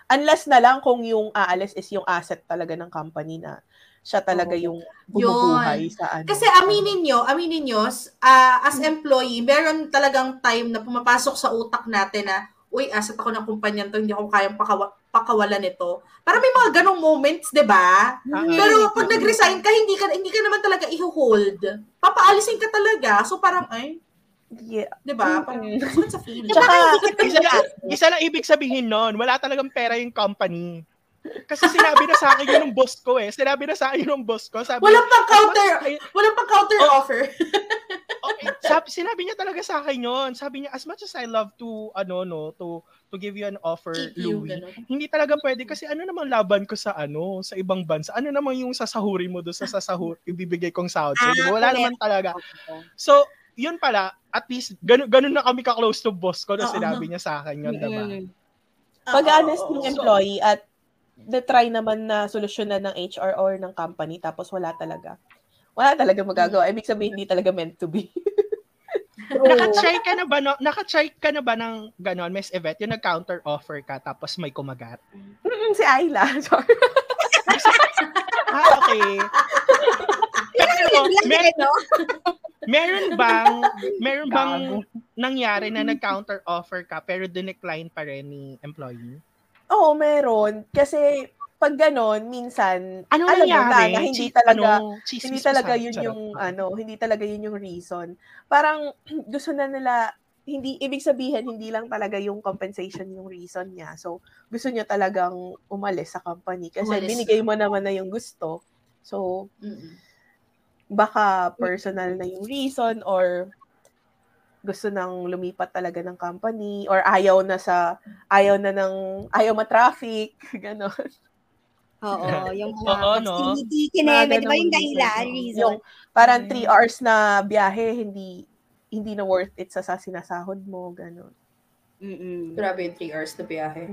Unless na lang kung yung aalis is yung asset talaga ng company na siya talaga Oo. yung bumubuhay sa ano. Kasi aminin nyo, aminin nyo, ah, as employee, meron talagang time na pumapasok sa utak natin na, uy, asset ako ng kumpanya to, hindi ako kayang pakawa- pakawalan nito. Para may mga ganong moments, di ba? Ah, Pero pag nag-resign ka, hindi ka, hindi ka naman talaga i-hold. Papaalisin ka talaga. So parang, ay, Yeah. di ba? Parang, Mm. sakit sa feeling. Tsaka, isa lang, isa lang ibig sabihin nun, wala talagang pera yung company. Kasi sinabi na sa akin yun ng boss ko eh. Sinabi na sa akin yun ng boss ko. Sabi, Walang pang counter, walang pang counter Oh. offer. okay, sabi, sinabi niya talaga sa akin yun. Sabi niya, as much as I love to, ano, no, to, to give you an offer, Keep you, Louie, ganun. hindi talaga pwede kasi ano namang laban ko sa ano, sa ibang bansa. Ano namang yung sasahuri mo doon sa sasahur, ibibigay kong sahod. So, Ah, wala naman talaga. So, yun pala, at least, ganun, ganun na kami ka-close to boss ko na Oo. sinabi niya sa akin yun, diba? Mm. pag Oo, honest oo, yung oo. employee at na-try naman na solusyonan ng HR or ng company tapos wala talaga. Wala talaga magagawa. Ibig sabihin, hindi talaga meant to be. Naka-try ka na ba, no? Naka-try ka na ba ng ganon, Miss Yvette, yung nag-counter offer ka tapos may kumagat? Mm, si Ayla. Sorry. Ah, okay. Pero, mer- meron bang, meron bang nangyari na nag-counter offer ka pero dinecline pa rin ni employee? Oo, meron. Kasi pag ganon, minsan, Ano alam mo nangyari? na, na hindi talaga, ano, hindi talaga yun charot. yung, ano, hindi talaga yun yung reason. Parang, gusto na nila, hindi, ibig sabihin, hindi lang talaga yung compensation yung reason niya. So, gusto niya talagang umalis sa company. Kasi Umalis. binigay mo naman na yung gusto. So, Mm-mm. baka personal na yung reason or gusto nang lumipat talaga ng company or ayaw na sa ayaw na ng ayaw ma-traffic ganon Oo, yung mga Oo, no? proximity, Mga kineme, di ba yung dahilan, reason. yung parang Mm. three hours na biyahe hindi hindi na worth it sa, sa sinasahod mo ganon Mm-mm. Grabe yung 3 hours na biyahe.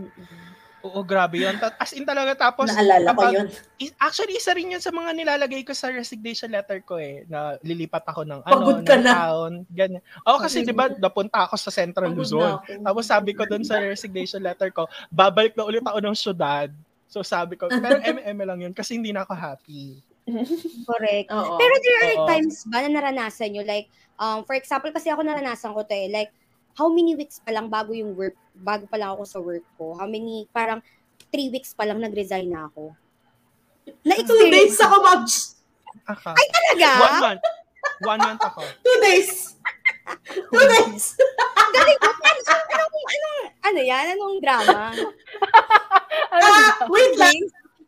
Oo, grabe yun. As in talaga, tapos, Naalala ko yun. is- actually, isa rin yun sa mga nilalagay ko sa resignation letter ko eh, na lilipat ako ng ano, Pagod ka ng na. town, ganyan. Oo, kasi di ba, napunta ako sa Central Pagod Luzon. Tapos sabi ko doon sa resignation letter ko, babalik na ulit ako ng syudad. So sabi ko, pero MM lang yun kasi hindi na ako happy. Correct. Oo. Pero there are Oo. times ba na naranasan nyo, like, um, for example, kasi ako naranasan ko to eh, like, how many weeks pa lang bago yung work, bago pa lang ako sa work ko, how many, parang, three weeks pa lang nag-resign na ako. Two Na-experience days ako, Ma'am. Aka. talaga? One month. One month ako. Two days. Two days. Galing ko. Ano, anong, anong, ano yan? Anong drama? Ah, wait lang.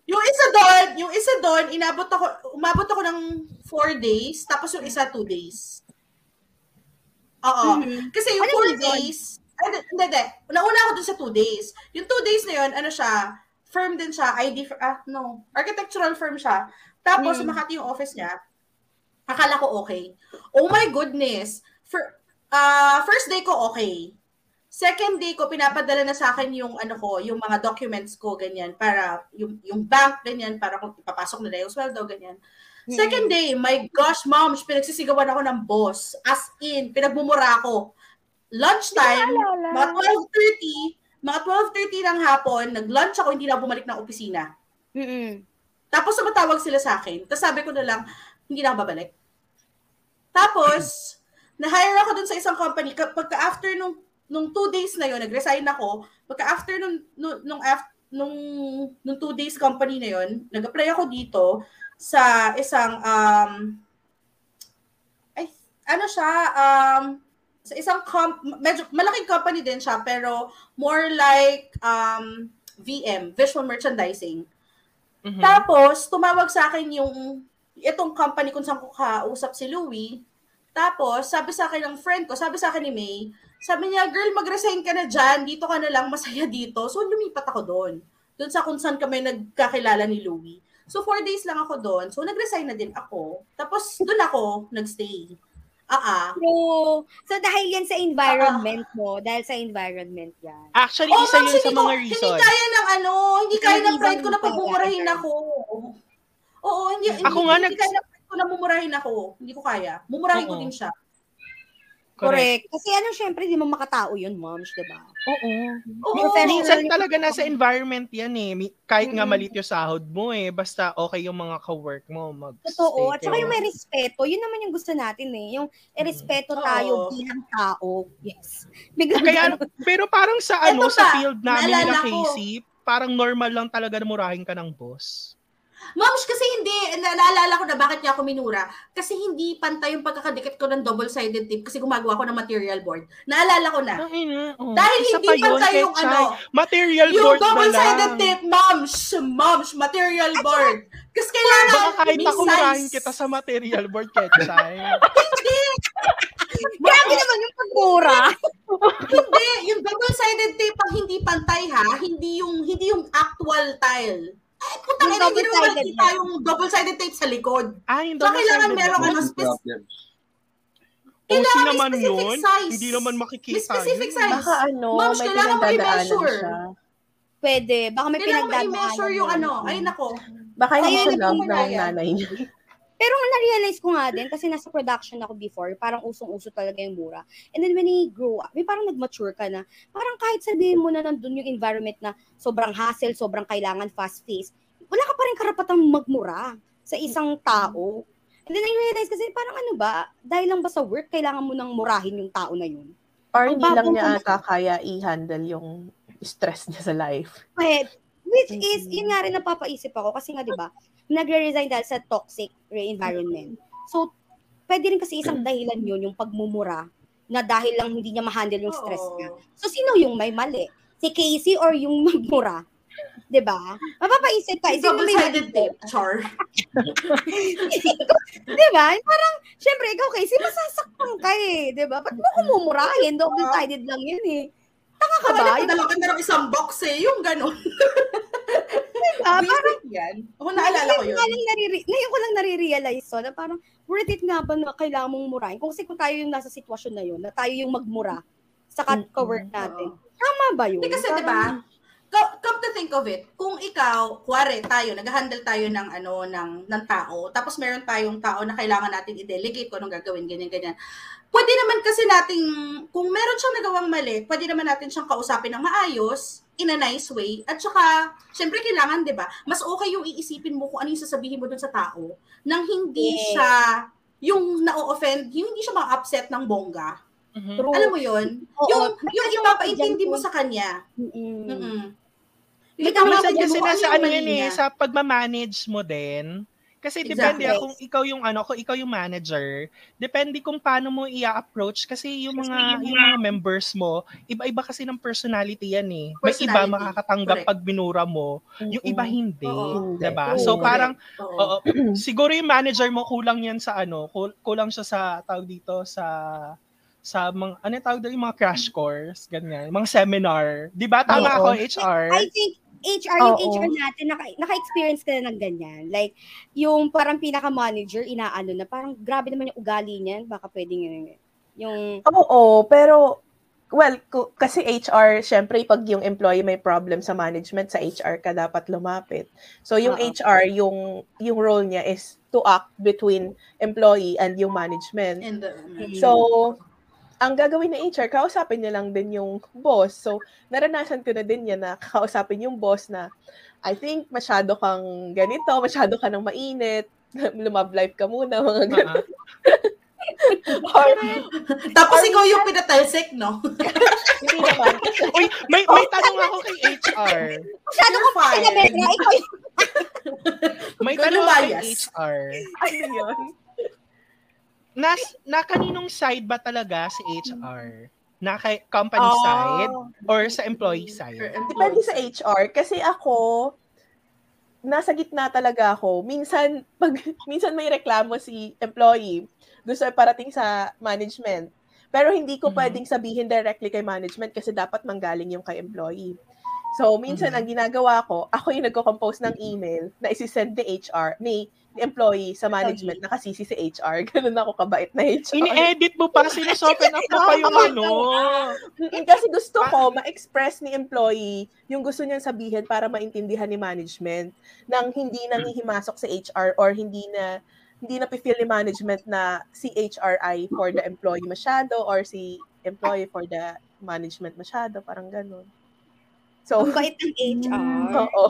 Yung isa doon, yung isa doon, inabot ako, umabot ako ng four days, tapos yung isa two days. Oo. Mhm. Kasi yung Ano four days, ay, hindi, hindi. Nauna ako dun sa two days. Yung two days na yun, ano siya, firm din siya, ID, ah, no, architectural firm siya. Tapos, Hmm. Makati yung office niya, akala ko okay. Oh my goodness. For, ah first day ko okay. Second day ko, pinapadala na sa akin yung ano ko, yung mga documents ko, ganyan, para yung, yung bank, ganyan, para kung ipapasok nila yung sweldo, ganyan. Second day, my gosh, mom, pinagsisigawan ako ng boss. As in, pinagmumura ako. Lunchtime, mga 12.30, mga 12.30 ng hapon, nag-lunch ako, hindi na bumalik ng opisina. Mm-mm. Tapos sumatawag sila sa akin. Tapos sabi ko na lang, hindi na ako babalik. Tapos, na-hire ako dun sa isang company. Kapag after nung nung two days na yun, nag-resign ako. Pagka after nung, nung, nung, af- nung, nung two days company na yun, nag-apply ako dito sa isang, um, ay, ano siya, um, sa isang, com- medyo, malaking company din siya, pero more like, um, VM, Visual Merchandising. Mhm. Tapos, tumawag sa akin yung itong company kung saan ko kausap si Louie. Tapos, sabi sa akin ng friend ko, sabi sa akin ni May, sabi niya, girl, mag-resign ka na dyan, dito ka na lang, masaya dito. So, lumipat ako doon. Doon sa kung saan kami nagkakilala ni Louie. So, four days lang ako doon. So, nag-resign na din ako. Tapos, doon ako nagstay. Ah, ah. So, so dahil yan sa environment mo, dahil sa environment yan. Actually, Oh, isa yun sa hindi mga ko- reason. Hindi kaya ng ano, hindi kaya ng pride ko na pagmumurahin ako. Oo, hindi, Ako hindi, nga hindi nag- kaya ng ko na mumurahin ako. Hindi ko kaya. Mumurahin ko Oo. din siya. Correct. Kasi ano, syempre, di mo makatao yun, moms, di ba? Oo. Oo. Minsan talaga nasa environment yan eh. Mi- Kahit nga Mm. malit yung sahod mo eh. Basta okay yung mga ka-work mo. Mag Totoo. At saka yung may respeto, yun naman yung gusto natin eh. Yung respeto Oo. tayo bilang tao. Yes. Biglang Kaya, pero parang sa ano, Eto sa pa, field namin naalala nila ko. Casey, parang normal lang talaga na murahin ka ng boss. Moms, kasi hindi, na- naalala ko na bakit niya ako minura. Kasi hindi pantay yung pagkakadikit ko ng double-sided tape kasi gumagawa ako ng material board. Naalala ko na. Ay, na. Oh. Dahil Isa hindi pa yun, pantay yung Ketchay. ano, Material yung board na double-sided tape, moms, moms, material board. Kasi kailangan, Baka kahit murahin kita sa material board, Ketchay. Grabe naman yung pagmura. Hindi, yung double-sided tape ang hindi pantay ha, hindi yung hindi yung actual tile. Ay, putang Yung ina, hindi naman double-sided makikita na. yung double-sided tape sa likod. ah, yung So, kailangan double-sided merong ano, Ano spec- problem? OC kailangan may naman specific yun. size. Hindi naman May makikita specific yun. size. Baka ano, Moms, may kailangan mo pinagdadaanan i-measure. siya. Pwede. Baka may Kailangan mo pinagdadaanan. i-measure yung ano. Ay, nako. Baka hindi siya ko ng nanay niya. Pero na-realize ko nga din, kasi nasa production ako before, parang usong-uso talaga yung mura. And then when you grow up, may parang nag-mature ka na, parang kahit sabihin mo na nandun yung environment na sobrang hassle, sobrang kailangan fast-paced, wala ka pa rin karapatang magmura sa isang tao. And then I realize kasi parang ano ba, dahil lang ba sa work, kailangan mo nang murahin yung tao na yun. Or Ang hindi lang niya ka- ata kaya i-handle yung stress niya sa life. Which is, Mhm. yun nga rin napapaisip ako kasi nga, di ba, nagre-resign dahil sa toxic environment. So, pwede rin kasi isang dahilan yun, yung pagmumura, na dahil lang hindi niya ma-handle yung stress niya. So, sino yung may mali? Si Casey or yung magmura? 'Di ba? Mapapaisip ka, sino may tape, char. 'Di ba? Parang, syempre, ikaw, Casey, masasaktan ka eh. 'Di ba? Ba't mo kumumurahin? Double-sided lang yun eh. Tanga ka ba? Padala ka na ng isang box eh. Yung gano'n. Ah, parang, yan. Oo, naalala ko yun. lang nariri- ngayon ko lang nare-realize so, na parang, worth it nga ba na kailangan mong murahin? Kung kasi kung tayo yung nasa sitwasyon na yun, na tayo yung magmura sa ka-work natin. Tama ba yun? Hindi kasi, di Parang- ba, co- come to think of it, kung ikaw, kuwari tayo, nag-handle tayo ng ano ng ng tao, tapos meron tayong tao na kailangan natin i-delegate kung anong gagawin, ganyan, ganyan. Pwede naman kasi nating, kung meron siyang nagawang mali, pwede naman natin siyang kausapin ng maayos, in a nice way, at saka, syempre kailangan, di ba, mas okay yung iisipin mo kung ano yung sasabihin mo dun sa tao, nang hindi Yes. siya, yung na-offend, yung hindi siya ma-upset ng bongga. Mhm. True. Alam mo yun? Oo. yung, yung ipapaintindi mo sa kanya. Tama na ka Minsan dyan, kasi mo, nasa yung ano yan eh, sa pagmamanage mo din. Kasi depende Exactly. ah, kung ikaw yung ano, kung ikaw yung manager, depende kung paano mo i-approach kasi yung mga yung mga members mo, iba-iba kasi ng personality yan eh. May iba makakatanggap Correct. pag binura mo, yung iba hindi, Oo. 'di ba? Oo. So parang Oo. oo, siguro yung manager mo kulang yan sa ano, kul- kulang siya sa tawag dito sa sa mga ano tawag dito yung mga crash course, ganyan, mga seminar. 'Di ba? Tama Oo. ako HR. I think HR, yung Oo. HR natin, naka, naka-experience ka na ng ganyan. Like, yung parang pinaka-manager, inaano na, parang grabe naman yung ugali niyan, baka pwedeng yun. Yung, Oo, pero well, ku- kasi HR, syempre pag yung employee may problem sa management, sa HR ka dapat lumapit. So yung Oo. HR, yung yung role niya is to act between employee and yung management. And the, So, ang gagawin ng HR, kausapin niya lang din yung boss. So, naranasan ko na din yan na kausapin yung boss na, I think masyado kang ganito, masyado ka nang mainit, lumab life ka muna, mga ganun. Ah, Or, Tapos ikaw yung pinatalsik, no? hindi naman. Uy, may, may tanong ako kay HR. Masyado ko pa fine. Medra. Ikaw yung May tanong ako kay. HR. Ano yun? Nas, na kaninong side ba talaga si HR? Na kay company Ah. side or sa employee side? Depende sa HR. Kasi ako, nasa gitna talaga ako. Minsan, pag, minsan may reklamo si employee, gusto ay parating sa management. Pero hindi ko Mhm. pwedeng sabihin directly kay management kasi dapat manggaling yung kay employee. So, minsan Mhm. ang ginagawa ko, ako yung nagko-compose ng email na isi-send ni HR, ni employee sa management, nakasisi si HR. Ganun ako kabait na HR. Ini-edit mo pa, sinusopen up mo pa yung ano. Kasi gusto ko ma-express ni employee yung gusto niyang sabihin para maintindihan ni management nang hindi nangihimasok sa HR or hindi na hindi na feel ni management na si HR ay for the employee masyado or si employee for the management masyado, parang ganun. So, Ang bait ng HR. oo.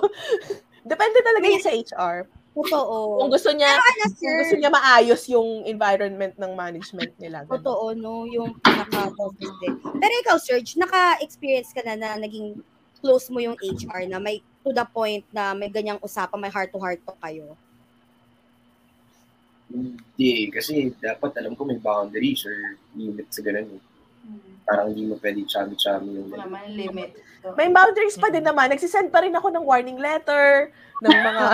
Depende talaga yun sa HR. Totoo. Kung gusto niya, Ano, kung gusto sir? niya maayos yung environment ng management nila. ganun. Totoo, no? Yung pinaka-office din. Pero ikaw, Serge, naka-experience ka na na naging close mo yung HR na may to the point na may ganyang usapan, may heart-to-heart to kayo. Hindi, kasi dapat alam ko may boundaries or limit sa ganun. eh. Parang hindi mo pwede chami-chami yung Wala man limit. May boundaries pa din naman. Nagsisend pa rin ako ng warning letter, ng mga...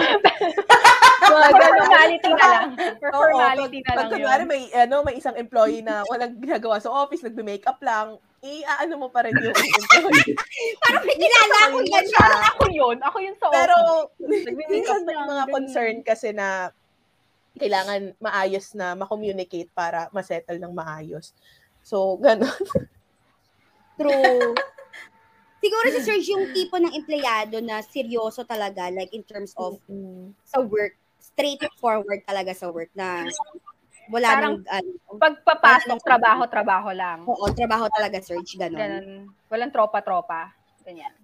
mga For ganun. formality na lang. For formality pag, na pag lang kunwari yun. may, ano, may isang employee na walang ginagawa sa office, nagbe-makeup lang, i-ano mo pa rin yung employee. Parang kilala ko yan. siya. Ako yun. Ako yun sa Pero, office. Nagme-makeup minsan may mga concern kasi na kailangan maayos na makommunicate para masettle ng maayos. So, gano'n. True. Siguro si Serge yung tipo ng empleyado na seryoso talaga, like in terms of sa work, straightforward talaga sa work na wala Parang- nang, ano, Pagpapasok, trabaho, trabaho lang. oo, trabaho talaga, Serge, ganun. Ganun. Walang tropa-tropa. Ganyan.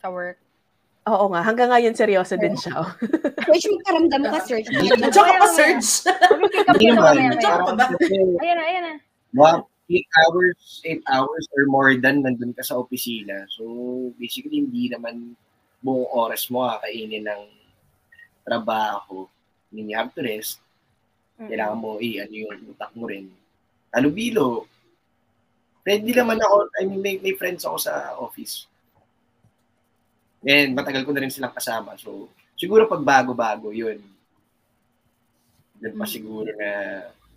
Sa work. Oo nga, hanggang ngayon seryoso din siya. oh. Serge, magkaramdam ka, Serge. Nandiyan ka pa, Serge. Ayan na, ayan na. mga 8 hours, 8 hours or more than nandun ka sa opisina. So, basically, hindi naman buong oras mo kakainin ng trabaho. I mean, you have to rest. Kailangan mo, eh, ano yung utak mo rin. Alubilo. Pwede naman ako, I mean, may, may friends ako sa office. And matagal ko na rin silang kasama. So, siguro pag bago-bago, yun. Doon pa Mm. siguro na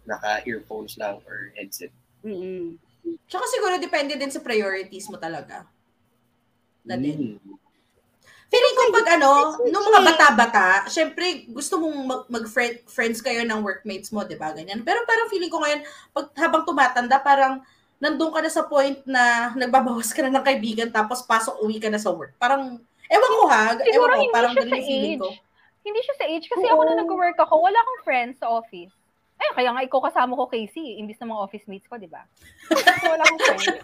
naka-earphones lang or headset. Mm-mm. Tsaka siguro depende din sa priorities mo talaga. Na din. Mm. Feeling ko pag ano, nung mga bata-bata, syempre gusto mong mag- mag-friends kayo ng workmates mo, di ba? Ganyan. Pero parang feeling ko ngayon, pag habang tumatanda, parang nandun ka na sa point na nagbabawas ka na ng kaibigan tapos pasok uwi ka na sa work. Parang, ewan ko ha, Siguro ewan ko, parang ganun yung feeling ko. Hindi siya sa age. Kasi ako na nag-work ako, wala akong friends sa office. Ay, kaya nga ikaw kasama ko Casey, imbis ng mga office mates ko, di ba? Wala akong friends.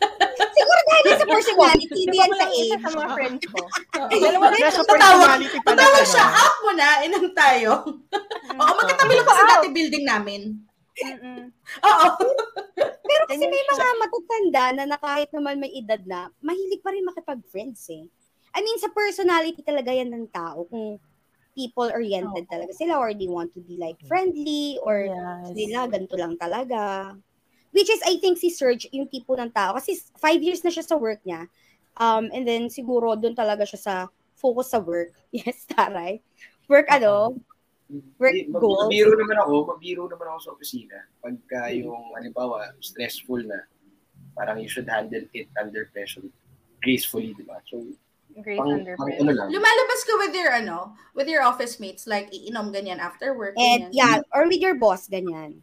Siguro dahil sa personality, hindi yan sa Isa age. sa mga friends ko. Dalawa rin. Tatawag, tatawag siya, no? up mo na, inang tayo. Oo, magkatabi lang kasi dati building namin. Mm-mm. Oo. Pero kasi may mga matatanda na, na kahit naman may edad na, mahilig pa rin makipag-friends eh. I mean, sa personality talaga yan ng tao. Kung people-oriented talaga sila or they want to be like friendly or Yes. nila ganito lang talaga. Which is, I think, si Serge, yung tipo ng tao. Kasi five years na siya sa work niya. Um, and then, siguro, doon talaga siya sa focus sa work. Yes, taray. Work, ano? Work mag- goals. Mabiro naman ako, mabiro naman ako sa opisina. Pagka yung, halimbawa, stressful na, parang you should handle it under pressure gracefully, di ba? So, Grace pang, pang ano lang. Lumalabas ka with your, ano, with your office mates, like, iinom ganyan after work. And, ganyan. yeah, or with your boss, ganyan.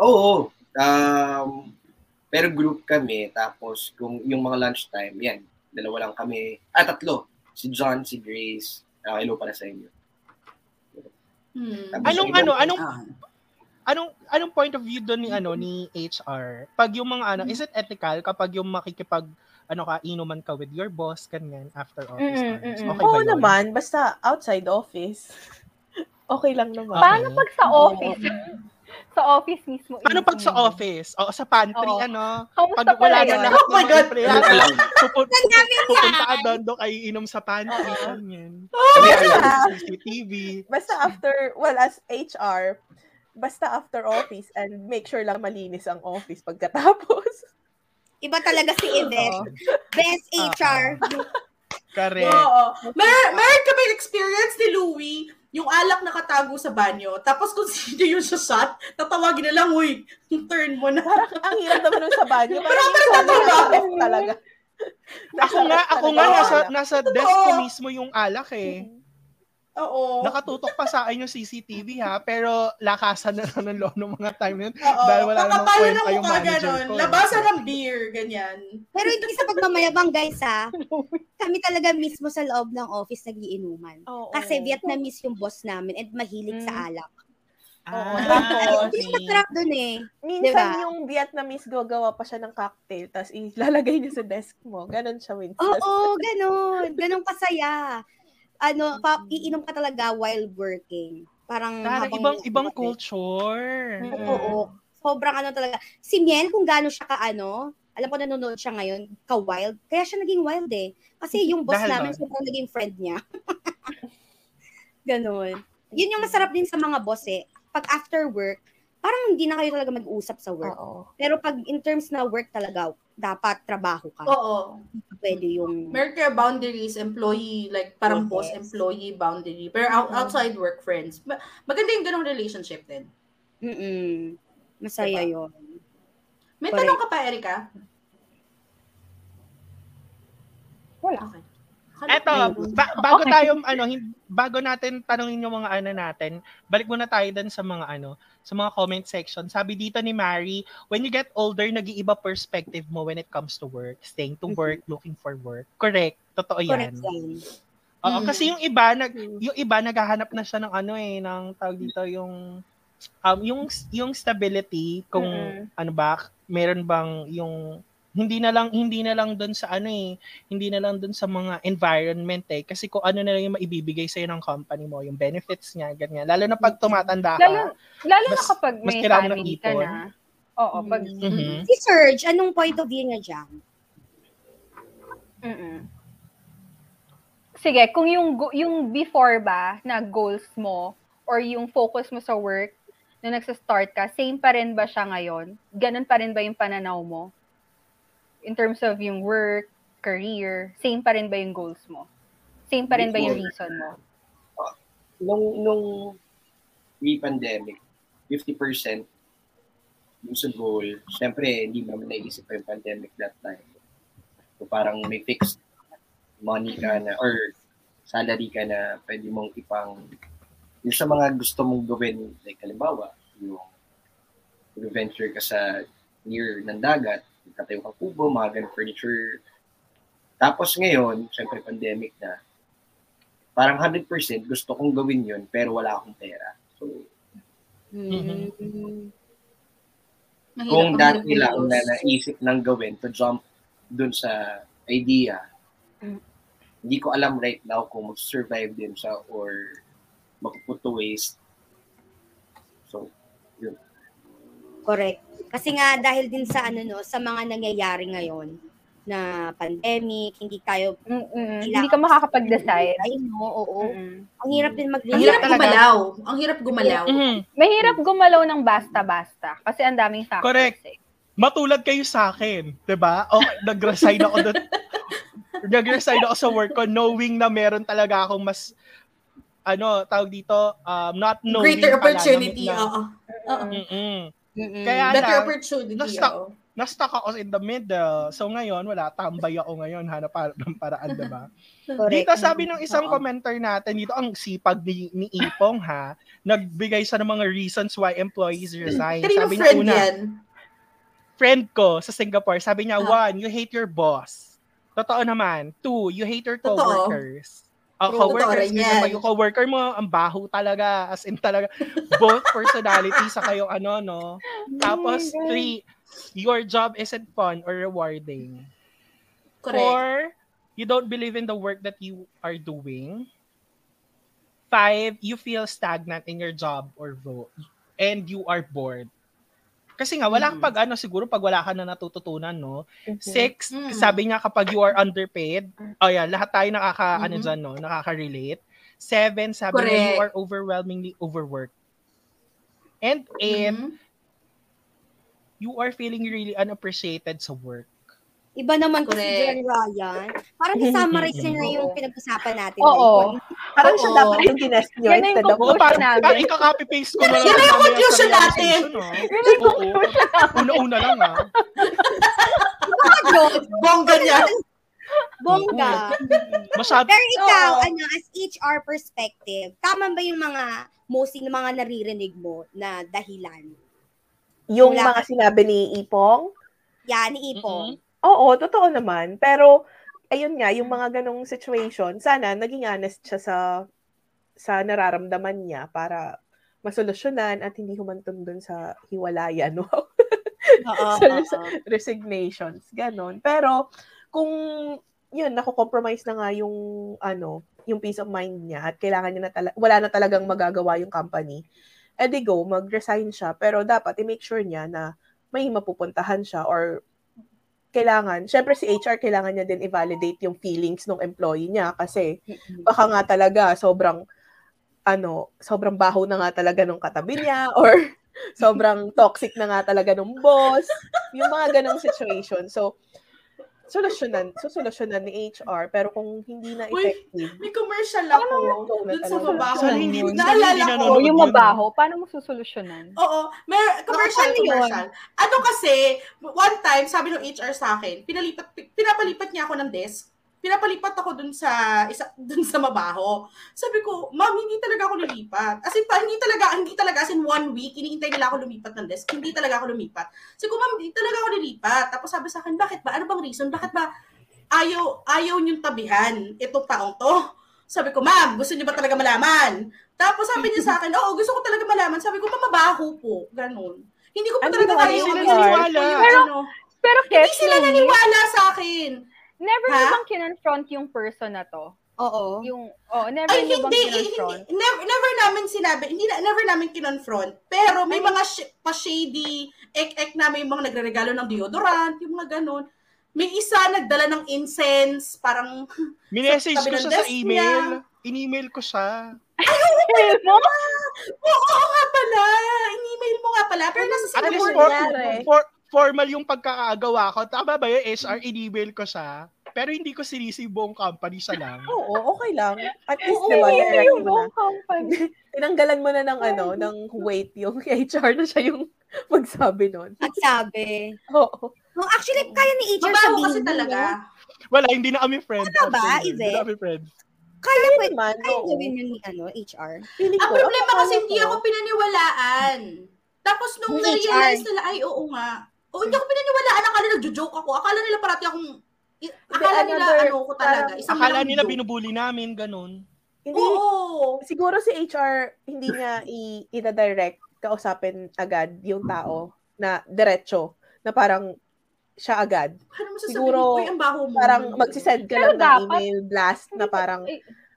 Oo. Um, pero group kami, tapos kung yung mga lunchtime, yan, dalawa lang kami. Ah, tatlo. Si John, si Grace. Ah, hello pala sa inyo. Hmm. Anong, ano, anong, Ah. anong, anong point of view doon ni, ano, ni HR? Pag yung mga, ano, is it ethical kapag yung makikipag, ano ka, inuman ka with your boss, ganyan, after office Mm-mm, hours? mm-mm. Okay ba Oo yun? naman, basta outside office. Okay lang naman. Pa- Paano pag sa office? sa office mismo. Paano pag sa office? O sa pantry, Oo. ano? Kamusta Pag wala na lahat Oh my God! empleyado, Ano lang? pupun- Ang dami yan! pupunta ka doon, doon kayo inom sa pantry. Ganyan. Sabi, ano, Ah. CCTV. Basta after, well, as HR, basta after office and make sure lang malinis ang office pagkatapos. Iba talaga si Yvette. Best HR. Correct. Oo. Mer meron kami experience ni Louie, yung alak nakatago sa banyo. Tapos kung sino yung sa shot, tatawagin na lang, uy, turn mo na. Parang ang hirap naman nun sa banyo. Parang Pero ba? ref talaga. Ako nga, ako nga, nasa, nasa desk ko mismo yung alak eh. Oo. Nakatutok pa sa akin yung CCTV ha, pero lakasan na lang ng loob ng mga time na yun. Oo. Dahil wala namang kwenta ng yung manager ganon. ko. eh. Labasan ng beer, ganyan. Pero hindi sa pagmamayabang, guys, ha? Kami talaga mismo sa loob ng office nagiinuman. Oo. Kasi Vietnamese yung boss namin and mahilig Mm. sa alak. Oo. Ah, Tapos, Yung dun eh. Minsan Diba? yung Vietnamese gagawa pa siya ng cocktail tapos ilalagay niya sa desk mo. Ganon siya minsan. Oo, ganun. Ganun kasaya. Ano, pa, iinom ka talaga while working. Parang Parang habang ibang ibang culture. Mm. Oo. Sobrang ano talaga. Si Miel, kung gaano siya ka ano, alam ko nanonood siya ngayon, ka-wild. Kaya siya naging wild eh. Kasi yung boss Dahil namin, sobrang naging friend niya. Ganon. Yun yung masarap din sa mga boss eh. Pag after work, parang hindi na kayo talaga mag-uusap sa work. Oo. Pero pag in terms na work talaga, dapat trabaho ka. Oo. Pwede yung... Meron kayo boundaries, employee, like parang Yes. boss-employee boundary. Pero out- outside work, friends. Ma- Maganda yung ganong relationship din. Mm-mm. Masaya Diba? yun. May Correct. tanong ka pa, Erika? Wala. Okay. Eto, ba- bago tayo ano, hin- bago natin tanungin yung mga ano natin, balik muna tayo dun sa mga ano, sa mga comment section. Sabi dito ni Mary, when you get older, nag-iiba perspective mo when it comes to work, staying to work, looking for work. Correct. Totoo Correct yan. yan. Oo, Mm. kasi yung iba nag yung iba naghahanap na siya ng ano eh, ng tawag dito yung um yung yung stability kung Mm-mm. ano ba, meron bang yung hindi na lang hindi na lang doon sa ano eh, hindi na lang doon sa mga environment eh kasi kung ano na lang yung maibibigay sa ng company mo, yung benefits niya, ganyan. Lalo na pag tumatanda ka. Lalo, lalo na Mas- kapag mas may ng family ka ipon. na. Oo, pag... Mhm. Si Serge, anong point of view niya dyan? Mm-mm. Sige, kung yung yung before ba na goals mo or yung focus mo sa work na nagsa-start ka, same pa rin ba siya ngayon? Ganun pa rin ba yung pananaw mo? In terms of yung work, career, same pa rin ba yung goals mo? Same pa rin ba yung reason mo? nung, nung pre-pandemic, 50% yung sa goal, syempre, hindi naman naisip pa yung pandemic that time. So, parang may fixed money ka na, or salary ka na pwede mong ipang, yung sa mga gusto mong gawin, like, halimbawa, yung venture ka sa near ng dagat, tatayo kang kubo, mga ganun furniture. Tapos ngayon, syempre pandemic na, parang 100% gusto kong gawin yun, pero wala akong pera. So, Mm. Mahirap kung dati lang ng na naisip ng gawin to jump dun sa idea, Mm. hindi ko alam right now kung mag-survive din siya or mag-put to waste. So, yun. Correct. Kasi nga dahil din sa ano no, sa mga nangyayari ngayon na pandemic, hindi tayo Mm-mm. Hindi ka makakapag-decide. Ay, no, oo. Mm-mm. Ang hirap din mag Ang hirap talaga. gumalaw. Ang hirap gumalaw. Mhm. Mahirap gumalaw ng basta-basta kasi ang daming factors. Correct. eh. Matulad kayo sa akin, 'di ba? O nag-resign ako doon. nag-resign ako sa work ko knowing na meron talaga akong mas ano, tawag dito, um, not knowing Greater opportunity. Oo. Oo. Mm-mm. Mm-mm. Kaya Better lang, opportunity. na-stuck. oo. na-stuck ako in the middle. So ngayon, wala, tambay ako ngayon, hanap para ng paraan, diba? Dito sabi ng isang Oo. commenter natin, dito ang sipag ni, ni Ipong ha, nagbigay siya ng mga reasons why employees resign. Kanino Sabi niya friend una, yan? friend ko sa Singapore, sabi niya, Ah. one, you hate your boss. Totoo naman. Two, you hate your coworkers. Oh. Totoo coworkers, rin ganyan yan. ba? Yung coworker mo, ang baho talaga. As in talaga, both personality sa kayong ano, no? Tapos, three, your job isn't fun or rewarding. Correct. Four, you don't believe in the work that you are doing. Five, you feel stagnant in your job or role and you are bored. Kasi nga, wala Mhm. pag ano, siguro pag wala ka na natututunan, no? Mhm. Six, Mhm. sabi nga kapag you are underpaid, oh yeah, lahat tayo nakaka, ano Mhm. dyan, no? Nakaka-relate. Seven, sabi nga you Correct. are overwhelmingly overworked. And eight, Mhm. you are feeling really unappreciated sa work. Iba naman kasi Correct. dyan, Ryan. Parang i-summarize niya na yung pinag-usapan natin. Oo. Parang siya dapat yung tinest nyo Yan na yung conclusion parang, namin. parang ika-copy-paste ko na lang. Yan na yung conclusion natin. realization, ah. Oo. Una-una lang, ah. Bongga niya. Bongga. Masyado, Pero ikaw, Oo. ano, as HR perspective, tama ba yung mga mostly ng mga naririnig mo na dahilan? yung Wala mga sinabi ni Ipong. Yan, ni Ipong. Oo, totoo naman. Pero, ayun nga, yung mga ganong situation, sana naging honest siya sa sa nararamdaman niya para masolusyonan at hindi humantong dun sa hiwalayan. No? Sa res- resignations, ganon. Pero, kung yun, nako-compromise na nga yung, ano, yung peace of mind niya at kailangan niya na talaga, wala na talagang magagawa yung company, edi go, mag-resign siya. Pero dapat i-make sure niya na may mapupuntahan siya or kailangan, syempre si HR, kailangan niya din i-validate yung feelings ng employee niya kasi baka nga talaga sobrang ano, sobrang baho na nga talaga nung katabi niya or sobrang toxic na nga talaga nung boss. Yung mga ganong situation. So, solusyonan, susolusyonan ni HR pero kung hindi na Uy, effective, May commercial ako dun sa babaho. Sana hindi- Naalala ko. yung yun. mabaho, paano mo susolusyonan? Oo, may commercial, yun? commercial. Ano kasi, one time, sabi ng HR sa akin, pinalipat, pinapalipat niya ako ng desk. Pinapalipat ako dun sa isa dun sa mabaho. Sabi ko, "Ma'am, hindi talaga ako lilipat." As in, pa, hindi talaga, hindi talaga as in one week, iniintay nila ako lumipat ng desk. Hindi talaga ako lumipat. Sabi ko, "Ma'am, hindi talaga ako lilipat." Tapos sabi sa akin, "Bakit ba? Ano bang reason? Bakit ba ayaw ayaw niyong tabihan itong taong to?" Sabi ko, "Ma'am, gusto niyo ba talaga malaman?" Tapos sabi niya sa akin, "Oo, gusto ko talaga malaman." Sabi ko, "Ma'am, mabaho po." Ganun. Hindi ko pa Ano talaga yung Pero- ano. Pero Hindi sila naniwala sa akin. Never Ha? bang kinonfront yung person na to? Oo. Yung, oh, never Ay, niyo bang hindi, hindi, kinonfront? never, never namin sinabi, hindi na, never namin kinonfront, pero may mga sh- pa-shady, ek-ek namin yung mga nagre-regalo ng deodorant, yung mga ganun. May isa nagdala ng incense, parang, minessage ko siya sa email. In-email ko siya. mo? oo, oo nga pala, in-email mo nga pala, pero nasa Singapore for, for, formal yung pagkakagawa ko. Tama ba yung HR? In-email ko siya. Pero hindi ko sinisi yung buong company siya lang. oo, okay lang. At least, Oo, di ba, Hindi yung mo na. buong company. Tinanggalan mo na ng ano, ng weight yung HR na siya yung magsabi nun. At sabi. Oo. No, actually, kaya ni HR Mabaho sabihin kasi talaga. no? Wala, hindi na kami friends. Ano ba. Ive? Hindi na kami friends. Kaya pwede, naman, kaya oo. gawin yun ni ano, HR. Feeling Ang ko, problema kasi hindi ko, ako pinaniwalaan. Tapos nung na-realize nila, ay oo nga. Oo, hindi ako pinaniwalaan. Akala nagjo-joke ako. Akala nila parati akong, akala nila another- ano ko talaga. Isang Akala nila binubuli namin, ganun. Hindi, Oo. siguro si HR, hindi niya i- ina-direct kausapin agad yung tao na diretso, na parang siya agad. Ano? Siguro, ang baho mo. Parang magsisend ka Pero lang ng dapat- email blast na parang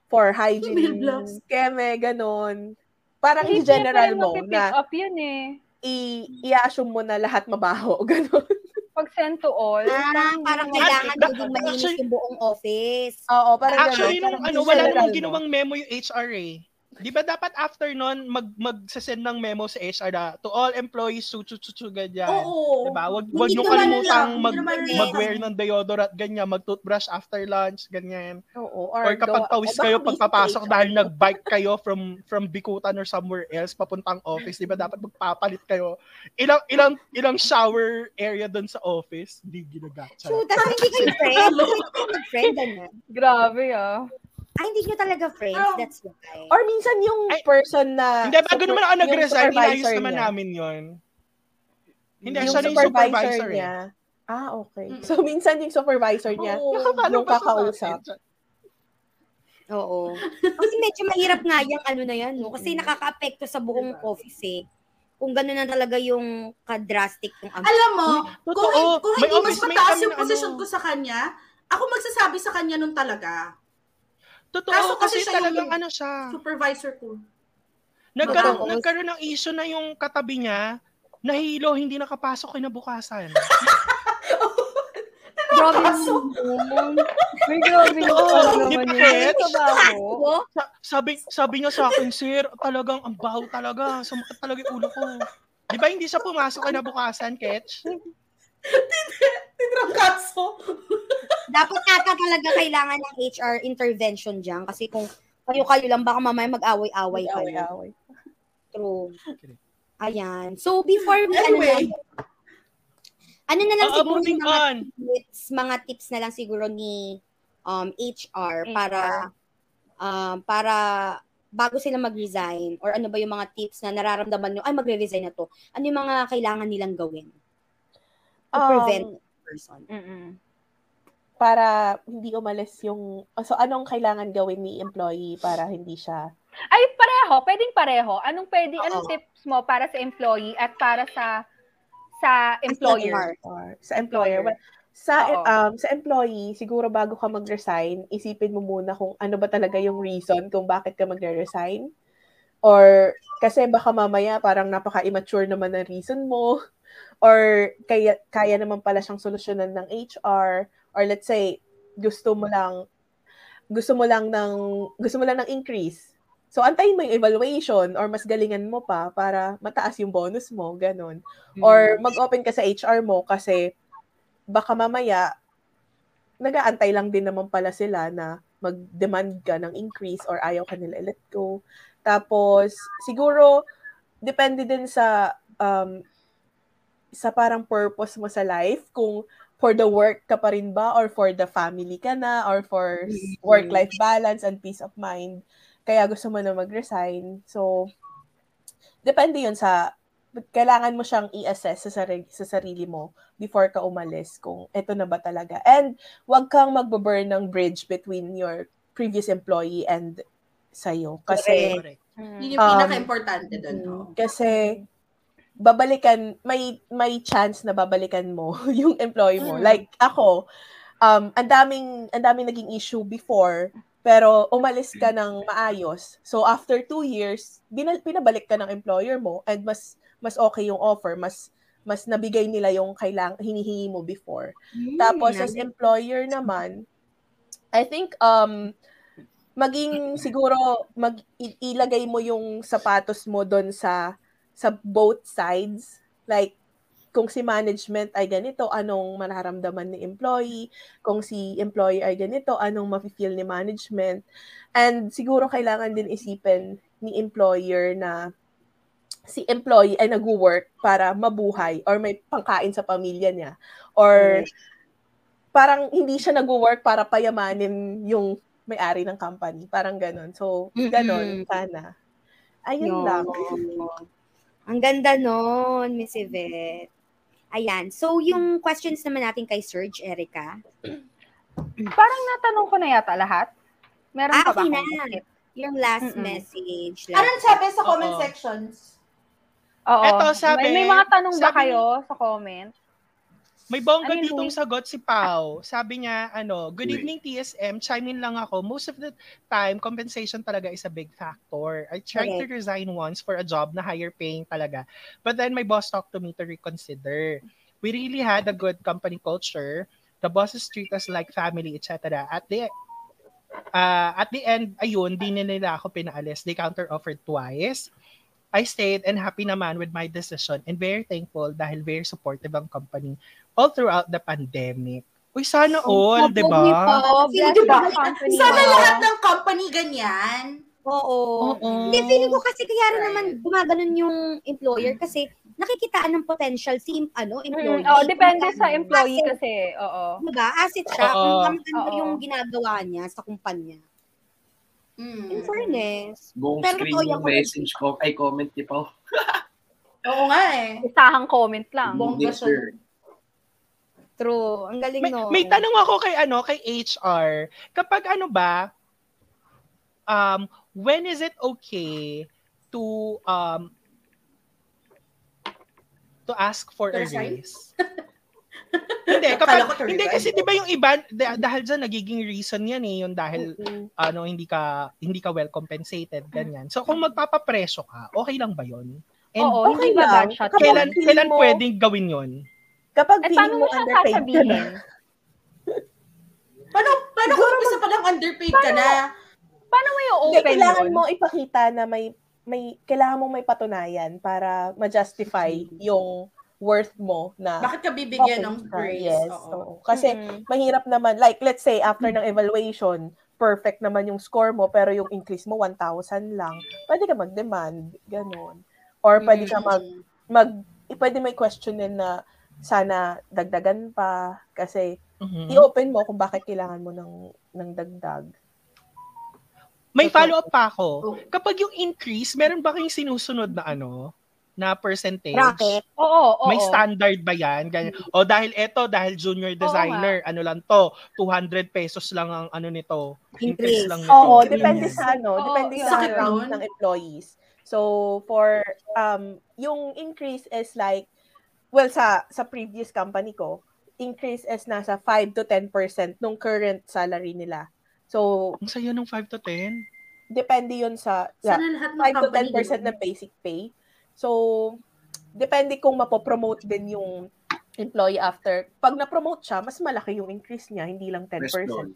for Email hygiene, blast. keme, ganon. Parang Hindi i-general niya mo mapipick na up yun eh. I- i-assume mo na lahat mabaho. Ganon. Pag send to all. Ah, parang kailangan maging malinis actually- yung buong office. Oo, parang Actually, ganon. nung ano, wala namang mo. ginawang memo yung HR eh. Di ba dapat after nun, mag, magsasend ng memo sa HR na to all employees, su chu chu chu ganyan. Oo. Diba? Wag, Hindi wag nyo kalimutang mag, mag-wear ng deodorant, ganyan, mag-toothbrush after lunch, ganyan. Oo, Or kapag gawa- pawis kayo pagpapasok dahil nag-bike kayo from from Bikutan or somewhere else papuntang office, di ba dapat magpapalit kayo? Ilang ilang ilang shower area doon sa office, hindi ginagatcha. So, tapos hindi kayo friends. Hindi kayo mag-friend, ano? Grabe ah. Ay, hindi nyo talaga friends. Oh. That's why. Or minsan yung Ay, person na... Hindi, bago super- naman ako nag-resign, inayos supervisor naman niya. namin yon. Hindi, yung siya yung supervisor, eh. niya. Ah, okay. Mm. So, minsan yung supervisor niya. Nakapalo yung kakausap. Oo. Kasi medyo mahirap nga yung ano na yan, no? Kasi nakaka-apekto sa buong office eh. Kung gano'n na talaga yung ka-drastic yung am- Alam mo, kung, Totoo. kung May hindi mas mataas yung na posisyon ano. ko sa kanya, ako magsasabi sa kanya nun talaga. Totoo, Kaso kasi kasi, siya yung talagang ano siya. Supervisor ko. Nagkaroon, Totoo. nagkaroon ng issue na yung katabi niya, nahilo, hindi nakapasok kinabukasan. Grabe naman. May grabe Oo, di yun. Sa- sabi sabi niya sa akin, sir, talagang ang baho talaga. Sumakit talaga yung ulo ko. Di ba hindi siya pumasok kinabukasan, Ketch? Tinrangkaso. dapat ata talaga kailangan ng HR intervention dyan kasi kung kayo-kayo lang baka mamaya mag-away-away kayo. Away-away. True. Ayan. So, before we, ano na, Anyway, ano na lang Oo, siguro moving yung mga on. tips, mga tips na lang siguro ni um, HR para um, para bago sila mag-resign or ano ba yung mga tips na nararamdaman nyo, ay magre-resign na to, ano yung mga kailangan nilang gawin to Um, prevent person? Mm-mm. Para hindi umalis yung... So, anong kailangan gawin ni employee para hindi siya... Ay, pareho. Pwedeng pareho. Anong pwede, anong Oo. tips mo para sa employee at para sa sa employer? Sa employer. Well, sa Oo. um sa employee, siguro bago ka mag-resign, isipin mo muna kung ano ba talaga yung reason kung bakit ka magre-resign. Or kasi baka mamaya parang napaka-immature naman ang reason mo or kaya kaya naman pala siyang solusyonan ng HR or let's say gusto mo lang gusto mo lang ng gusto mo lang ng increase. So antayin mo yung evaluation or mas galingan mo pa para mataas yung bonus mo, ganun. Or mag-open ka sa HR mo kasi baka mamaya nag-aantay lang din naman pala sila na mag-demand ka ng increase or ayaw ka nila let go. Tapos siguro depende din sa um, sa parang purpose mo sa life kung for the work ka pa rin ba or for the family ka na or for work-life balance and peace of mind. Kaya gusto mo na mag-resign. So, depende yun sa kailangan mo siyang i-assess sa sarili, sa sarili mo before ka umalis kung eto na ba talaga. And wag kang magbo-burn ng bridge between your previous employee and sa'yo. Kasi, Correct. Mm. yun yung Um, pinaka-importante doon. no? kasi babalikan, may may chance na babalikan mo yung employee mo. Mm. Like ako, um, ang daming, ang daming naging issue before, pero umalis ka ng maayos. So after two years, binal, pinabalik ka ng employer mo and mas mas okay yung offer, mas mas nabigay nila yung kailang hinihingi mo before. Hmm, Tapos as employer naman, I think um maging siguro mag ilagay mo yung sapatos mo doon sa sa both sides. Like kung si management ay ganito, anong mararamdaman ni employee? Kung si employee ay ganito, anong mafe-feel ni management? And siguro kailangan din isipin ni employer na si employee ay nag-work para mabuhay or may pangkain sa pamilya niya or parang hindi siya nag-work para payamanin yung may-ari ng company. Parang ganon. So, ganon Mm-mm. sana. Ayun No. lang. Ang ganda nun, Miss Yvette. Ayan. So, yung questions naman natin kay Serge, Erica. Parang natanong ko na yata lahat. Meron Ah, pa ba okay na. Yung last Mm-mm. message. Anong sabi sa comment Oo. sections? Oo. Eto, sabi- may, may mga tanong ba sabi- kayo sa comment? May bongga Ano ditong sagot si Pau. Sabi niya, ano, good evening TSM, chime in lang ako. Most of the time, compensation talaga is a big factor. I tried to resign once for a job na higher paying talaga. But then my boss talked to me to reconsider. We really had a good company culture. The bosses treat us like family, etc. At the uh, at the end, ayun, di nila ako pinaalis. They counter-offered twice. I stayed and happy naman with my decision and very thankful dahil very supportive ang company all throughout the pandemic. Uy, sana all, di ba? Oh, Feeling bless ko the ba- company. Sana lahat ng company ganyan. Oo. Oo. Hindi, feeling ko kasi kaya rin naman gumaganon yung employer kasi nakikitaan ng potential si ano, employee. Mm, oh, depende sa Asset. employee kasi. Oo. Diba? Asset siya. Oo. Kung yung ginagawa niya sa kumpanya. Mm. In fairness. Buong Pero screen yung message ko, ay comment ni Pao. Oo nga eh. Isahang comment lang. Bong- Hindi, sir. True. Ang galing May, no. may tanong ako kay ano, kay HR. Kapag ano ba, um, when is it okay to um to ask for To a raise? Hindi, kapag, hindi kasi 'di ba yung iba dah- dahil dyan nagiging reason yan eh, yung dahil Mm. ano hindi ka hindi ka well compensated ganyan. So kung magpapapresyo ka, okay lang ba 'yon? And Oo, okay hindi ba Kapag kailan kailan mo- pwedeng gawin 'yon? Kapag feeling paano mo siya underpaid ka na, sasabihin? Paano, paano kung umpisa pa lang underpaid ka na? Paano mo yung Hindi, open kailangan yun? mo ipakita na may may kailangan mo may patunayan para ma-justify yung worth mo na Bakit ka bibigyan okay ng grace? Yes. Oo. oo. Kasi Mm-mm. mahirap naman like let's say after ng evaluation perfect naman yung score mo pero yung increase mo 1,000 lang. Pwede ka mag-demand, ganun. Or pwede ka mag mag eh, pwede may question din na sana dagdagan pa kasi Mhm. i-open mo kung bakit kailangan mo ng ng dagdag. May Totoo. follow up pa ako. Oh. Kapag yung increase, meron ba kayong sinusunod na ano? Na percentage? Bracket. Oo, oo. May standard ba yan? Ganyan. O dahil eto, dahil junior designer, ano lang to, 200 pesos lang ang ano nito. Increase Increase. lang nito. Oo, Yes. depende sa ano, Oo, depende sa nun. ng employees. So for um yung increase is like well sa sa previous company ko, increase is nasa 5 to 10% nung current salary nila. So Ang saya ng 5 to 10. depende yun sa yeah, lahat ng 5 to company 10% ganun. na basic pay. So, depende kung mapopromote din yung employee after. Pag na-promote siya, mas malaki yung increase niya, hindi lang 10%. Question.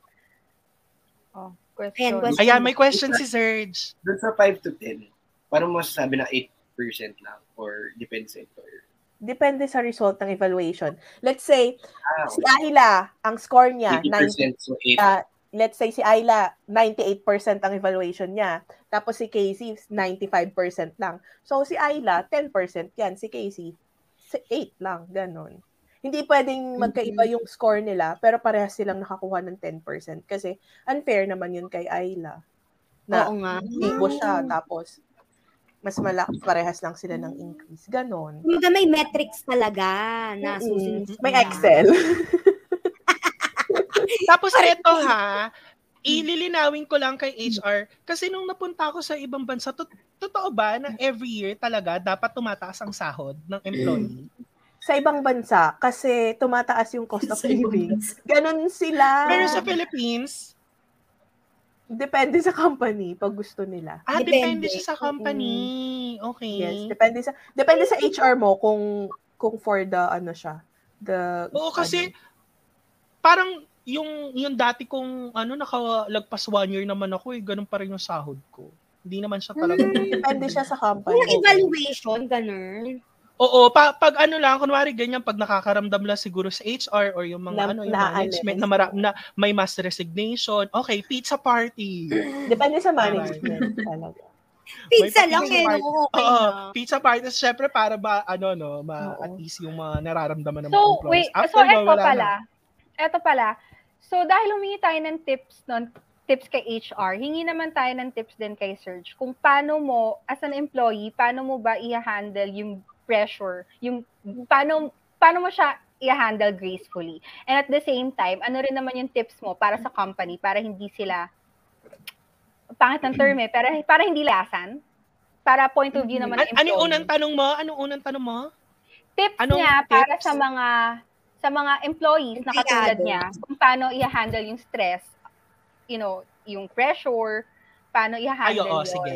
Oh, Ayan, question. question. Ayan, may question si Serge. Doon sa 5 to 10, paano mo masasabi na 8% lang or depende sa employer? Depende sa result ng evaluation. Let's say, Ah, si Ayla, ang score niya, 80% 90, so 8. ah, let's say si Ayla, 98% ang evaluation niya. Tapos si Casey, 95% lang. So si Ayla, 10% yan. Si Casey, 8 lang. Ganon. Hindi pwedeng magkaiba yung score nila, pero parehas silang nakakuha ng 10%. Kasi unfair naman yun kay Ayla. Na Oo nga. libo siya, tapos mas malaki, parehas lang sila ng increase. Ganon. Kumbaga may metrics talaga na susunod. May. Excel. Eto ha, ililinawin ko lang kay HR kasi nung napunta ako sa ibang bansa, to- totoo ba na every year talaga dapat tumataas ang sahod ng employee? sa ibang bansa, kasi tumataas yung cost of Sa living. Ganon sila. Pero sa Philippines, Depende sa company pag gusto nila. ah, depende Depende. siya sa company. Okay. Yes, depende sa depende sa HR mo kung kung for the ano siya. The Oo, kasi ano. parang yung yung dati kong ano nakalagpas one year naman ako eh, ganun pa rin yung sahod ko. Hindi naman siya talaga. depende siya sa company. Yung evaluation, ganun. Oo, pa, pag ano lang, kunwari ganyan, pag nakakaramdam lang siguro sa HR or yung mga Na- ano, yung na-alis. management na, mara- na may mass resignation, okay, pizza party. Depende sa management talaga. Pizza May lang eh, no? Okay Oo, na. pizza party. Syempre, para ba, ano, no, ma, Oo. at least yung mga nararamdaman ng mga So, employees. wait. After, So, eto wala na. pala. Eto pala. So, dahil humingi tayo ng tips nun, tips kay HR, hingi naman tayo ng tips din kay Serge kung paano mo, as an employee, paano mo ba i-handle yung pressure, yung paano, paano mo siya i-handle gracefully. And at the same time, ano rin naman yung tips mo para sa company, para hindi sila, pangit ng term eh, para, para hindi lasan, para point of view naman ng An- ano employee unang tanong mo? Anong unang tanong mo? tips Anong niya para tips? sa mga sa mga employees na katulad niya kung paano i-handle yung stress, you know, yung pressure, paano Ay, i-handle oo, yun. sige.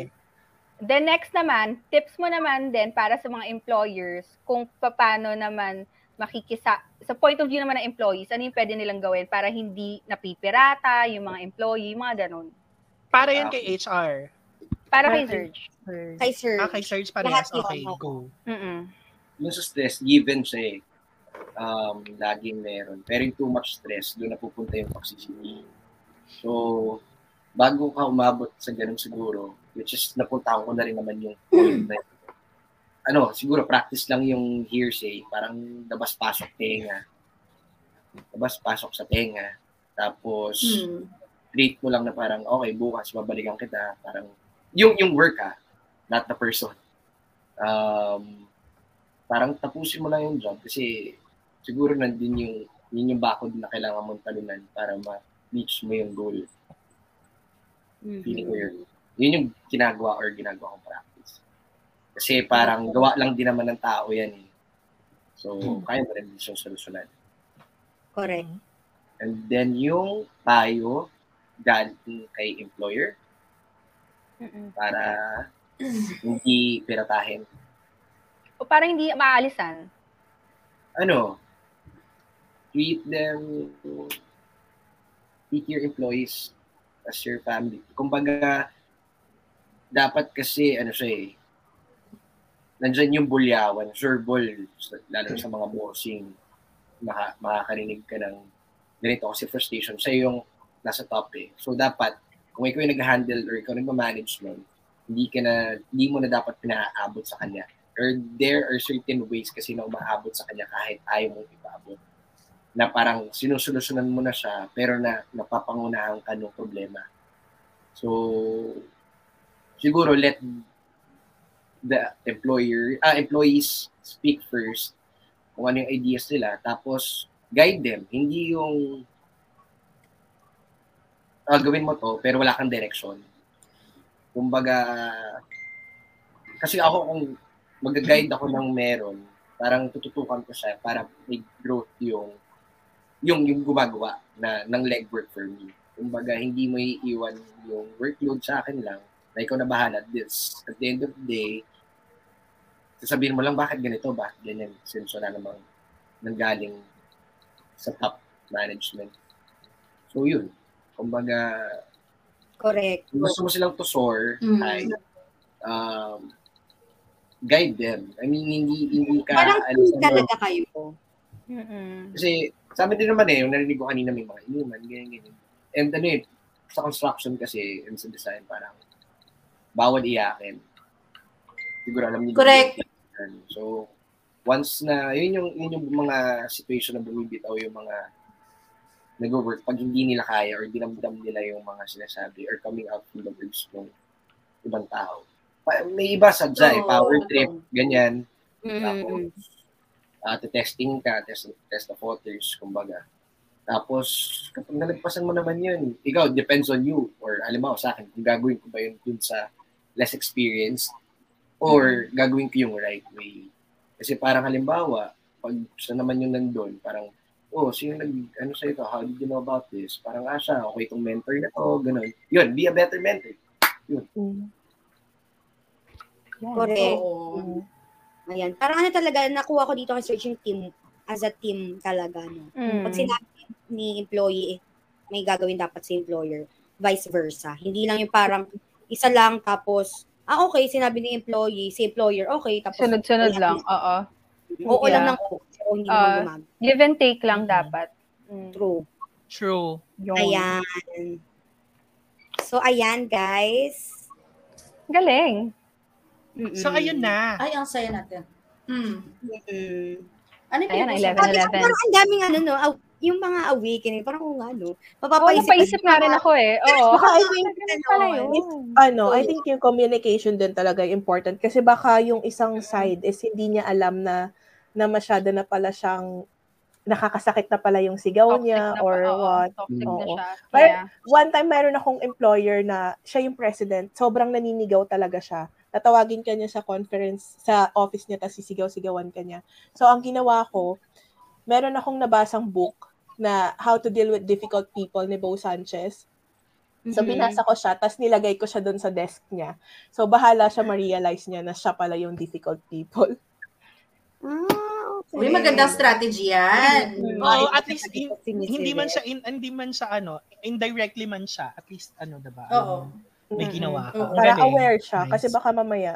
Then next naman, tips mo naman din para sa mga employers kung paano naman makikisa sa point of view naman ng employees, ano yung pwede nilang gawin para hindi napipirata yung mga employee, mga ganun. Para yan kay HR. Para kay Okay. Serge. Kay Sir. Ah, kay Serge Lahat parehas. yun, Okay, oo. go. Mm-mm. Yung sa stress, given siya eh. Um, laging meron. Pero yung too much stress, doon napupunta yung toxicity. So, bago ka umabot sa ganun siguro, which is napunta ko na rin naman yung point na ano, siguro practice lang yung hearsay, parang labas-pasok tenga. Labas-pasok sa tenga. Tapos, Hmm. treat mo lang na parang, okay, bukas, babalikan kita. Parang, yung, yung work ha, not the person. Um, parang tapusin mo lang yung job kasi siguro nandun yung, yun yung bakod na kailangan mong talunan para ma-reach mo yung goal. Feeling ko yun. Yun yung ginagawa or ginagawa kong practice. Kasi parang gawa lang din naman ng tao yan eh. So, kaya mo rin siyang solusyonan. Correct. And then yung payo galing kay employer Mm-mm. para hindi piratahin. O parang hindi maaalisan. Ano, treat them, treat your employees as your family. Kumbaga, dapat kasi, ano siya eh, nandyan yung bulyawan, verbal, lalo sa mga bossing, maka, makakarinig ka ng ganito kasi frustration sa yung nasa top eh. So dapat, kung ikaw yung nag-handle or ikaw nag-management, hindi ka na, hindi mo na dapat pinaabot sa kanya. Or there are certain ways kasi na umaabot sa kanya kahit ayaw mong ipaabot. Na parang sinusolusyonan mo na siya, pero na napapangunahan ka ng problema. So, siguro let the employer, ah, employees speak first kung ano yung ideas nila, tapos guide them. Hindi yung ah, gawin mo to, pero wala kang direction. Kumbaga, kasi ako kung mag-guide ako ng meron, parang tututukan ko siya para may growth yung yung yung gumagawa na ng legwork for me. Kumbaga, hindi mo iiwan yung workload sa akin lang na ikaw na bahala. This, at the end of the day, sasabihin mo lang bakit ganito, bakit ganyan. Since wala namang nanggaling sa top management. So, yun. Kumbaga, Correct. kung gusto mo silang to soar, Mm. ay, um, guide them. I mean, hindi, hindi ka, Parang ano, team talaga kayo. Mm-mm. Kasi sa amin din naman eh, yung narinig ko kanina may mga inuman, ganyan, ganyan. And ano eh, sa construction kasi and sa design, parang bawal iyakin. Siguro alam niyo. Correct. yun. So, once na, yun yung, yun yung mga situation na bumibitaw yung mga nag-work pag hindi nila kaya or dinamdam nila yung mga sinasabi or coming out from the words ng ibang tao. Pa- May iba sa eh, Oo, power trip, ganyan. Mm-mm. Tapos, uh, testing ka, test, test of waters, kumbaga. Tapos, kapag nalagpasan mo naman yun, ikaw, depends on you. Or, alam mo, sa akin, kung gagawin ko ba yun dun sa less experienced or gagawin ko yung right way. Kasi parang halimbawa, pag siya naman yung nandun, parang, oh, sino nag, ano sa ito, how did you know about this? Parang, ah, siya, okay itong mentor na to, ganun. Yun, be a better mentor. Mm. Correct. Oo. Ayan. Parang ano talaga, nakuha ko dito kay Search yung team, as a team talaga, no? Mm. Pag sinabi ni employee, may gagawin dapat sa employer. Vice versa. Hindi lang yung parang isa lang tapos, ah okay, sinabi ni employee, si employer, okay, tapos Sunod-sunod lang. Oo. Oo lang Yeah. ng oo. So, hindi Ah, naman gumag. Give and take lang Mhm. dapat. Mm. True. True. Yung... Ayan. So, ayan, guys. Galing. Mm-mm. So, ayun na. Ay, ang saya natin. Mm. Mm-mm. Ano yung Ayan, pinag-usapan? 11. Sabi ko, parang ang daming ano, no, aw- yung mga awakening, parang kung ano, mapapaisip. napaisip nga rin ako eh. Oo. Baka I think, yun. ano, I think yung communication din talaga important kasi baka yung isang side is hindi niya alam na na masyado na pala siyang nakakasakit na pala yung sigaw Toxic niya na or pa, what. Toxic na Oo. siya. But- Yeah. One time meron akong employer na siya yung president, sobrang naninigaw talaga siya. Tatawagin ka niya sa conference, sa office niya, tapos sisigaw-sigawan ka niya. So, ang ginawa ko, meron akong nabasang book na How to Deal with Difficult People ni Bo Sanchez. So, Mhm. binasa ko siya, tapos nilagay ko siya doon sa desk niya. So, bahala siya ma-realize niya na siya pala yung difficult people. Ah, okay. Uy, magandang strategy yan. Oo, at least in- hindi man siya in, hindi man siya ano, indirectly man siya, at least ano 'di ba? Oo. May ginawa ka. Ang Para galing. aware siya, Nice. kasi baka mamaya,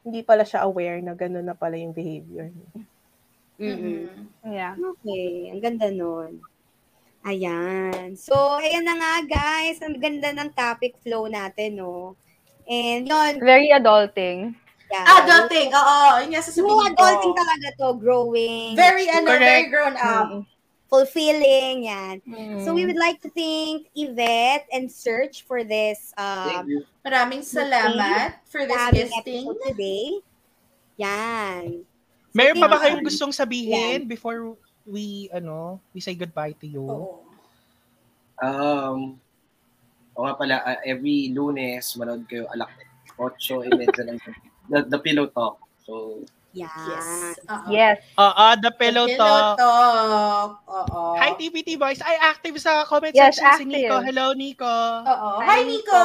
hindi pala siya aware na gano'n na pala yung behavior niya. Mm-mm. Mm. Yeah. Okay, ang ganda nun. Ayan. So, ayan na nga guys. Ang ganda ng topic flow natin, no? And yun, Very adulting. yeah. Adulting, oo. Yun nga sasabihin adulting ko. talaga to, growing, Very, ano, very grown up. Mm. Fulfilling, yan. Mm. So, we would like to thank Yvette and Search for this um, Thank you. Maraming salamat for this guesting. today. Yan. So, Meron pa ba kayong gustong sabihin before we ano, we say goodbye to you? Oo. Um, o nga pala, uh, every lunes, manood kayo alak 8.30 ng the, the Pillow Talk. So, Yan. Yes. Oo. Yes. Oo, the pillow Pillow talk. talk. Oo. Hi, TPT boys. Ay, active sa comment Yes, section si active. Nico. Hello, Nico. Oo. Hi, Nico!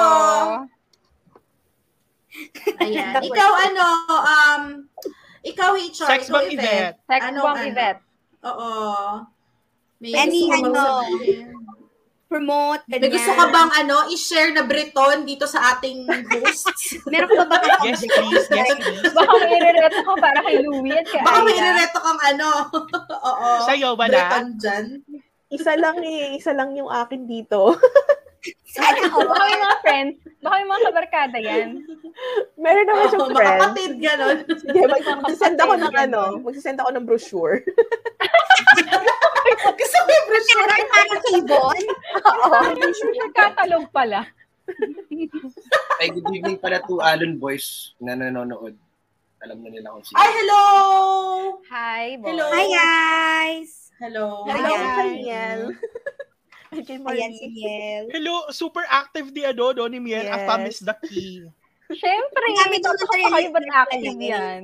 Ayan. ikaw ano, um, ikaw HR, Sex ikaw bomb Yvette. Sex Ano, bomb ano? Yvette. Oo. May Any, ano? Promote, ganyan. May gusto ka bang ano, i-share na Breton dito sa ating hosts? Meron ka ba ba? Yes, please. Yes, please. Baka may irereto ko para kay Louie at kay Baka may irereto kang ano. Oo. Sa'yo, wala. Breton dyan. Isa lang eh. Isa lang yung akin dito. Sana all. Baka may mga friends. Baka may mga kabarkada yan. Meron naman Oo, siyang mga friends. kapatid, gano'n. Sige, mag- magsisend ako ng ano, magsisend ako ng brochure. Gusto ko yung brochure. Parang parang kay Bon. Katalog pala. Ay, good evening pala to Alon Boys na nanonood. Alam na nila kung sino. Ay, hello! Hi, boy. Hello. Hi, guys. Hello. Hello, kay Ayan si Miel. Hello, super active di ano, no, ni Miel. Yes. Yes. miss the key. Siyempre, daw baka na kayo ba't active eh. yan?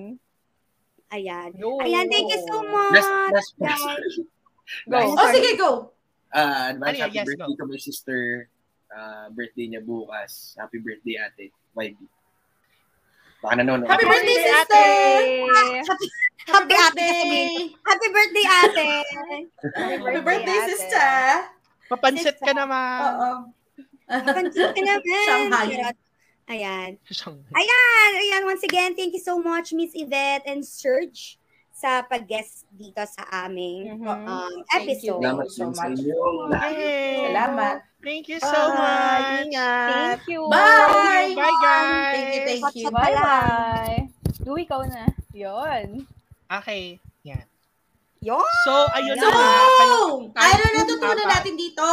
Ayan. Yo. Ayan, thank you so much. Last, last guys. Go. Oh, sige, go. Ah, advance Ano happy Yes, birthday to my sister. Ah, birthday niya bukas. Happy birthday, ate. YB. Baka nanonood. Happy birthday, Happy sister! Happy, happy ate. Happy birthday, ate. Happy birthday, ate. sister! Papansit ka naman. Oo. Pansin ka naman. Shanghai. Ayan. Ayan, ayan, once again, thank you so much, Miss Yvette and Serge, sa pag-guest dito sa aming Mhm. um, Thank you. episode. Salamat so much. Yay! Salamat. Thank you so Bye. much. Ingat. Thank you. Bye! Bye, guys. Thank you, thank you. Bye-bye. Louie, ikaw na. Yun. Okay. Yan. Yun. So, ayun So, na. Kayo- ano natutunan natin dito?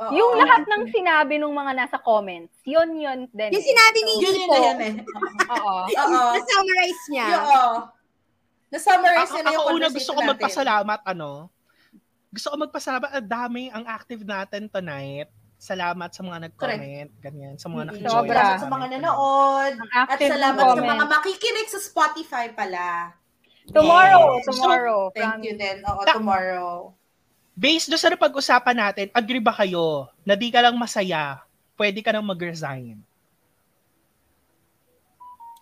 Oo. Yung lahat ng sinabi ng mga nasa comments, yun yun din. Yung eh. sinabi ni Yun yun na yun eh. Oo. Oo. na-summarize niya. Oo. Na-summarize na yung ako una gusto ko natin. magpasalamat, ano? Gusto ko magpasalamat. Ang dami ang active natin tonight. Salamat sa mga nag-comment, ganyan, sa mga Mm. Sobra. Salamat sa mga nanood. At salamat sa mga makikinig sa Spotify pala. Tomorrow, Yes. tomorrow. Thank you din. Oo, Ta- tomorrow. Based doon sa napag-usapan natin, agree ba kayo na di ka lang masaya, pwede ka nang mag-resign?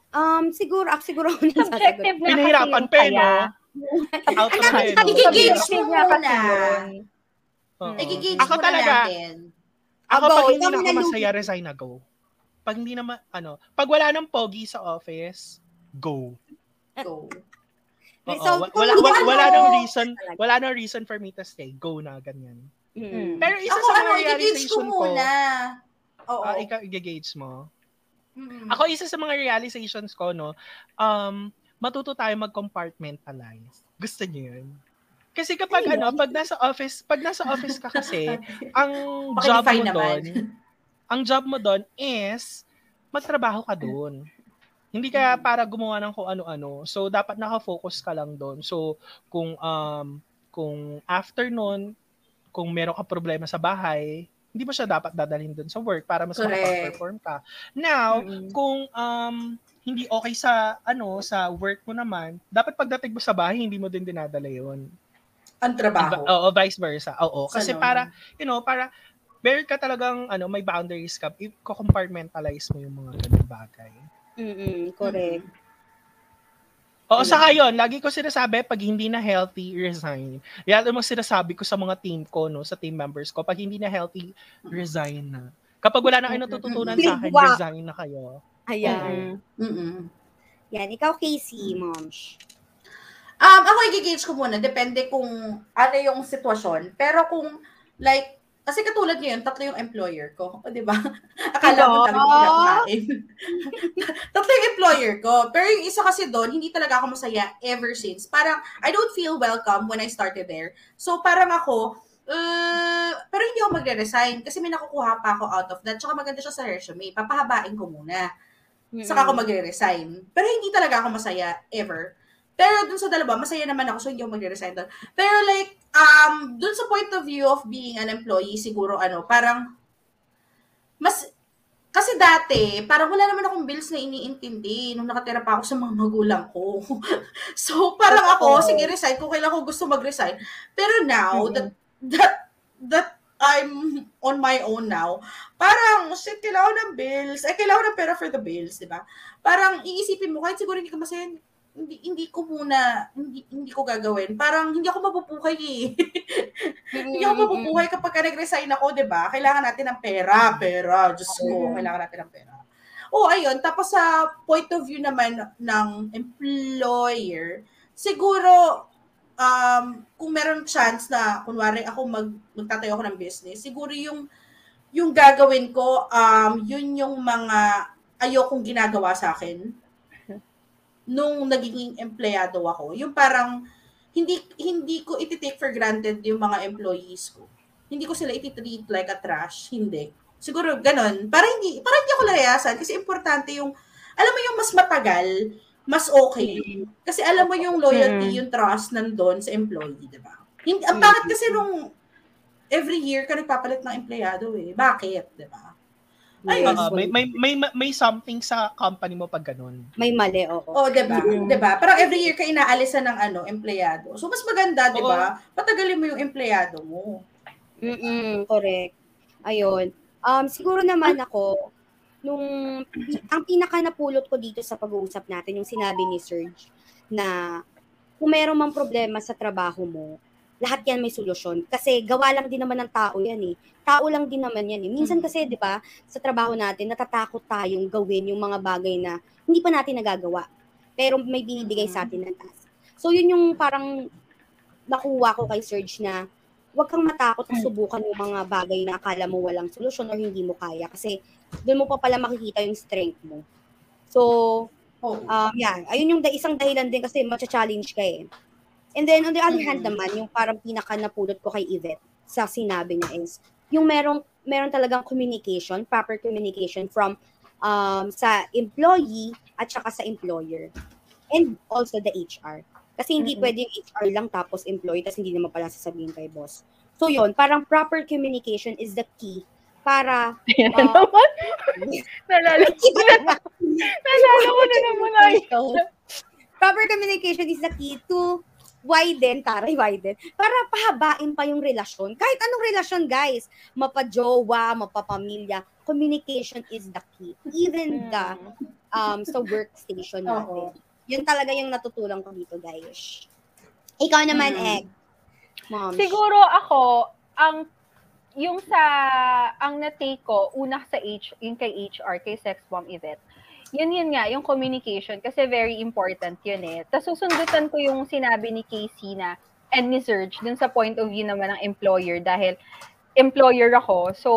Um, siguro, ako siguro ako nang sasagot. na Pinahirapan pa, yung no? Out of. Igigage Subjective mo muna. Igigage Ako muna talaga, natin. Ako Go, pag hindi na ako masaya, resign na go. Pag hindi na, ma- ano, pag wala ng pogi sa office, go. Go. Kung wala, hindi wa- ano- wala nang reason, wala nang reason for me to stay. Go na, ganyan. Mm. Pero isa Ako sa mga ano, realization ko, muna. Oo. ah, ikaw i-gauge mo. Mm-mm. Ako, isa sa mga realizations ko, no, um, matuto tayo mag-compartmentalize. Gusto niyo yun? Kasi kapag ano, pag nasa office, pag nasa office ka kasi, ang job mo doon, ang job mo doon is magtrabaho ka doon. Hindi kaya para gumawa ng kung ano-ano. So dapat naka-focus ka lang doon. So kung um kung after nun, kung meron ka problema sa bahay, hindi mo siya dapat dadalhin doon sa work para mas makapag-perform ka. Now, Mm-mm. kung um hindi okay sa ano sa work mo naman, dapat pagdating mo sa bahay hindi mo din dinadala 'yon. Ang trabaho. Oo, vice versa. Oo, kasi Sa para you know, para meron ka talagang ano, may boundaries ka, i-compartmentalize mo yung mga ganung bagay. Mm-mm, correct. Oo, saka yun, lagi ko sinasabi, pag hindi na healthy, resign. Yan ang mga sinasabi ko sa mga team ko, no, sa team members ko. Pag hindi na healthy, resign na. Kapag wala na kayo natututunan sa akin, resign na kayo. Ayan. Mm-mm. Yan, ikaw Casey, moms. Um, ako i-gauge ko muna. Depende kung ano yung sitwasyon. Pero kung, like, kasi katulad ngayon, tatlo yung employer ko. O, di ba? Akala Diba? talaga pinakain. tatlo yung employer ko. Pero yung isa kasi doon, hindi talaga ako masaya ever since. Parang, I don't feel welcome when I started there. So, parang ako, uh, pero hindi ako magre-resign kasi may nakukuha pa ako out of that. Tsaka maganda siya sa resume. Papahabain ko muna. Saka ako magre-resign. Pero hindi talaga ako masaya, ever. Pero dun sa dalawa, masaya naman ako, so hindi ako magre-resign doon. Pero like, um, dun sa point of view of being an employee, siguro ano, parang, mas, kasi dati, parang wala naman akong bills na iniintindi nung nakatira pa ako sa mga magulang ko. so, parang ako, sige, resign kung kailan ko gusto mag-resign. Pero now, that, that, that I'm on my own now, parang, shit, kailangan ng bills. Eh, kailangan ng pera for the bills, di ba? Parang, iisipin mo, kahit siguro hindi ka masaya, hindi, hindi ko muna, hindi, hindi ko gagawin. Parang, hindi ako mapupuhay eh. hindi ako mapupuhay kapag ka nag-resign ako, di ba? Kailangan natin ng pera, pera. Diyos ko, kailangan natin ng pera. Oh, ayun. Tapos sa point of view naman ng employer, siguro, um, kung meron chance na, kunwari ako mag, magtatayo ako ng business, siguro yung, yung gagawin ko, um, yun yung mga ayokong ginagawa sa akin nung naging empleyado ako. Yung parang, hindi hindi ko iti-take for granted yung mga employees ko. Hindi ko sila iti-treat like a trash. Hindi. Siguro ganun. Para hindi, para hindi ako layasan. Kasi importante yung, alam mo yung mas matagal, mas okay. Kasi alam mo yung loyalty, yung trust nandun sa employee, di ba? Hindi, ang bakit kasi nung every year ka nagpapalit ng empleyado eh. Bakit, di ba? Ayun. Oo, may, may, may, may something sa company mo pag ganun. May mali, oo. Oh, 'di ba? 'Di ba? Parang every year ka inaalisan ng ano, empleyado. So mas maganda, 'di ba? Patagalin mo yung empleyado mo. Mm, correct. Ayun. Um, siguro naman ako, nung, ang pinaka napulot ko dito sa pag-uusap natin, yung sinabi ni Serge, na kung meron mang problema sa trabaho mo, lahat yan may solusyon. Kasi gawa lang din naman ng tao yan eh. Tao lang din naman yan eh. Minsan kasi, di ba, sa trabaho natin, natatakot tayong gawin yung mga bagay na hindi pa natin nagagawa. Pero may binibigay sa atin ng task. So, yun yung parang nakuha ko kay Serge na huwag kang matakot na subukan yung mga bagay na akala mo walang solusyon or hindi mo kaya. Kasi doon mo pa pala makikita yung strength mo. So, Oh. um, yeah, ayun yung da- isang dahilan din kasi matcha-challenge ka eh. And then, on the other hand naman, yung parang pinaka napulot ko kay Yvette sa sinabi niya is, yung merong, meron talagang communication, proper communication from um, sa employee at saka sa employer. And also the HR. Kasi hindi Mhm. pwede yung HR lang tapos employee tapos hindi naman pala sasabihin kay boss. So yun, parang proper communication is the key para Ayan Ah. na naman. Nalala, nalala ko na naman proper communication is the key to widen, taray widen, para pahabain pa yung relasyon. Kahit anong relasyon, guys. Mapajowa, mapapamilya, communication is the key. Even the um, sa workstation natin. Yun talaga yung natutulang ko dito, guys. Ikaw naman, Mm. Egg. Mom. Siguro ako, ang yung sa ang na-take ko una sa H yung kay HR kay sex bomb Yvette yun yun nga yung communication kasi very important yun eh. Tapos susundutan ko yung sinabi ni Casey na and ni Serge dun sa point of view naman ng employer dahil employer ako so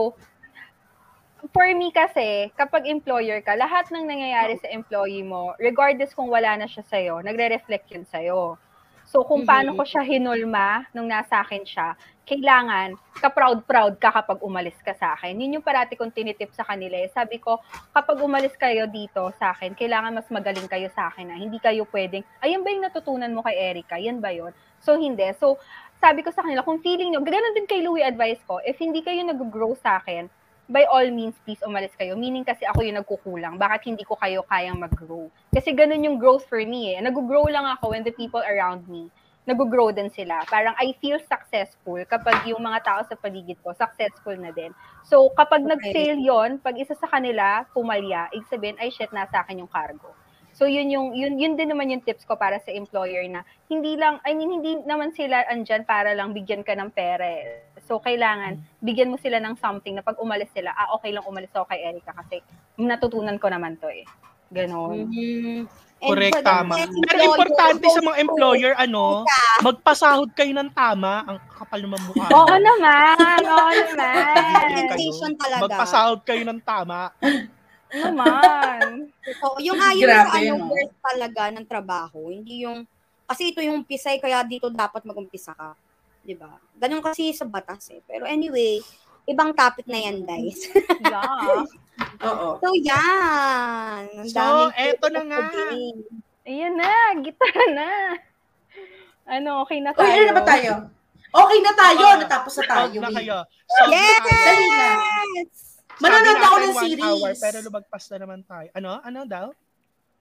for me kasi kapag employer ka lahat ng nangyayari sa employee mo regardless kung wala na siya sa'yo nagre-reflect yun sa'yo. So, kung paano ko siya hinulma nung nasa akin siya, kailangan ka-proud-proud ka kapag umalis ka sa akin. Yun yung parati kong tinitip sa kanila. eh. Sabi ko, kapag umalis kayo dito sa akin, kailangan mas magaling kayo sa akin na hindi kayo pwedeng, ayun ba yung natutunan mo kay Erica? Yan ba yun? So, hindi. So, sabi ko sa kanila, kung feeling nyo, ganoon din kay Louie advice ko, if hindi kayo nag-grow sa akin, by all means, please umalis kayo. Meaning kasi ako yung nagkukulang. Bakit hindi ko kayo kayang mag-grow? Kasi ganun yung growth for me eh. Nag-grow lang ako when the people around me nag-grow din sila. Parang I feel successful kapag yung mga tao sa paligid ko successful na din. So, kapag Okay. nag-fail yon pag isa sa kanila pumalya, ibig sabihin, ay shit, nasa akin yung cargo. So, yun yung, yun, yun din naman yung tips ko para sa employer na hindi lang, I mean, hindi naman sila andyan para lang bigyan ka ng pera eh. So, kailangan, bigyan mo sila ng something na pag umalis sila, ah, okay lang umalis ako kay Erica kasi natutunan ko naman to eh. Ganon. Mhm. Correct, tama. Pero employer, importante sa mga employer, ano, magpasahod kayo ng tama. Ang kapal naman mukha. Oo naman, oo naman. Talaga. Magpasahod kayo ng tama. naman. Oo, yung ayaw Grabe sa ano, worth talaga ng trabaho. Hindi yung, kasi ito yung pisay, kaya dito dapat mag-umpisa ka. 'Di ba? Ganun kasi sa batas eh. Pero anyway, ibang topic na yan, guys. Yeah. Oo. so, yan. Ang So, eto na nga. Ayan na, gitara na. Ano, okay na tayo. ano na ba tayo? Okay na tayo. Oo. Natapos na tayo. Solve na kayo. Solve Yes! Dali na. Manonood ako ng series. Hour, pero lumagpas na naman tayo. Ano? Ano daw?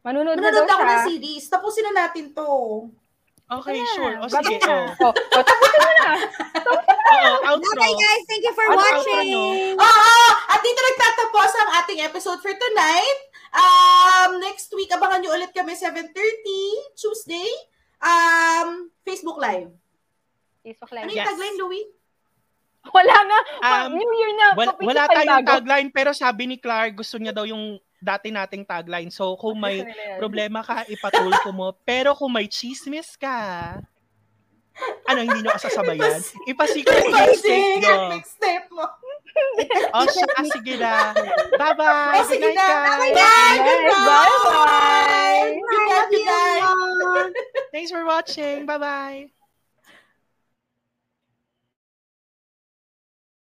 Manunod na daw Manonood ako siya. ng series. Tapusin na natin to. Okay, Ayan, sure. O sige, na. oh. Oh, oh, tapusin mo na. Oo, outro. Okay guys, thank you for Ano, watching. ano? Oo! At dito nagtatapos ang ating episode for tonight. Um, next week, abangan nyo ulit kami 7.30, Tuesday. Um, Facebook Live. Facebook Ano Live. yung Yes. tagline, Louie? Wala nga. Um, New Year na. Wala, wala tayong bago. tagline, pero sabi ni Clark, gusto niya daw yung dati nating tagline. So, kung may problema ka, ipatulko mo. Pero kung may chismis ka, ano, hindi nyo kasasabayan? Ipasikat mo yung mistake nyo. Mixtape mo. O siya, ah, sige na. Bye-bye. Oh, sige na. guys. Bye! Yes, bye-bye. Good night, good night. Thanks for watching. Bye-bye.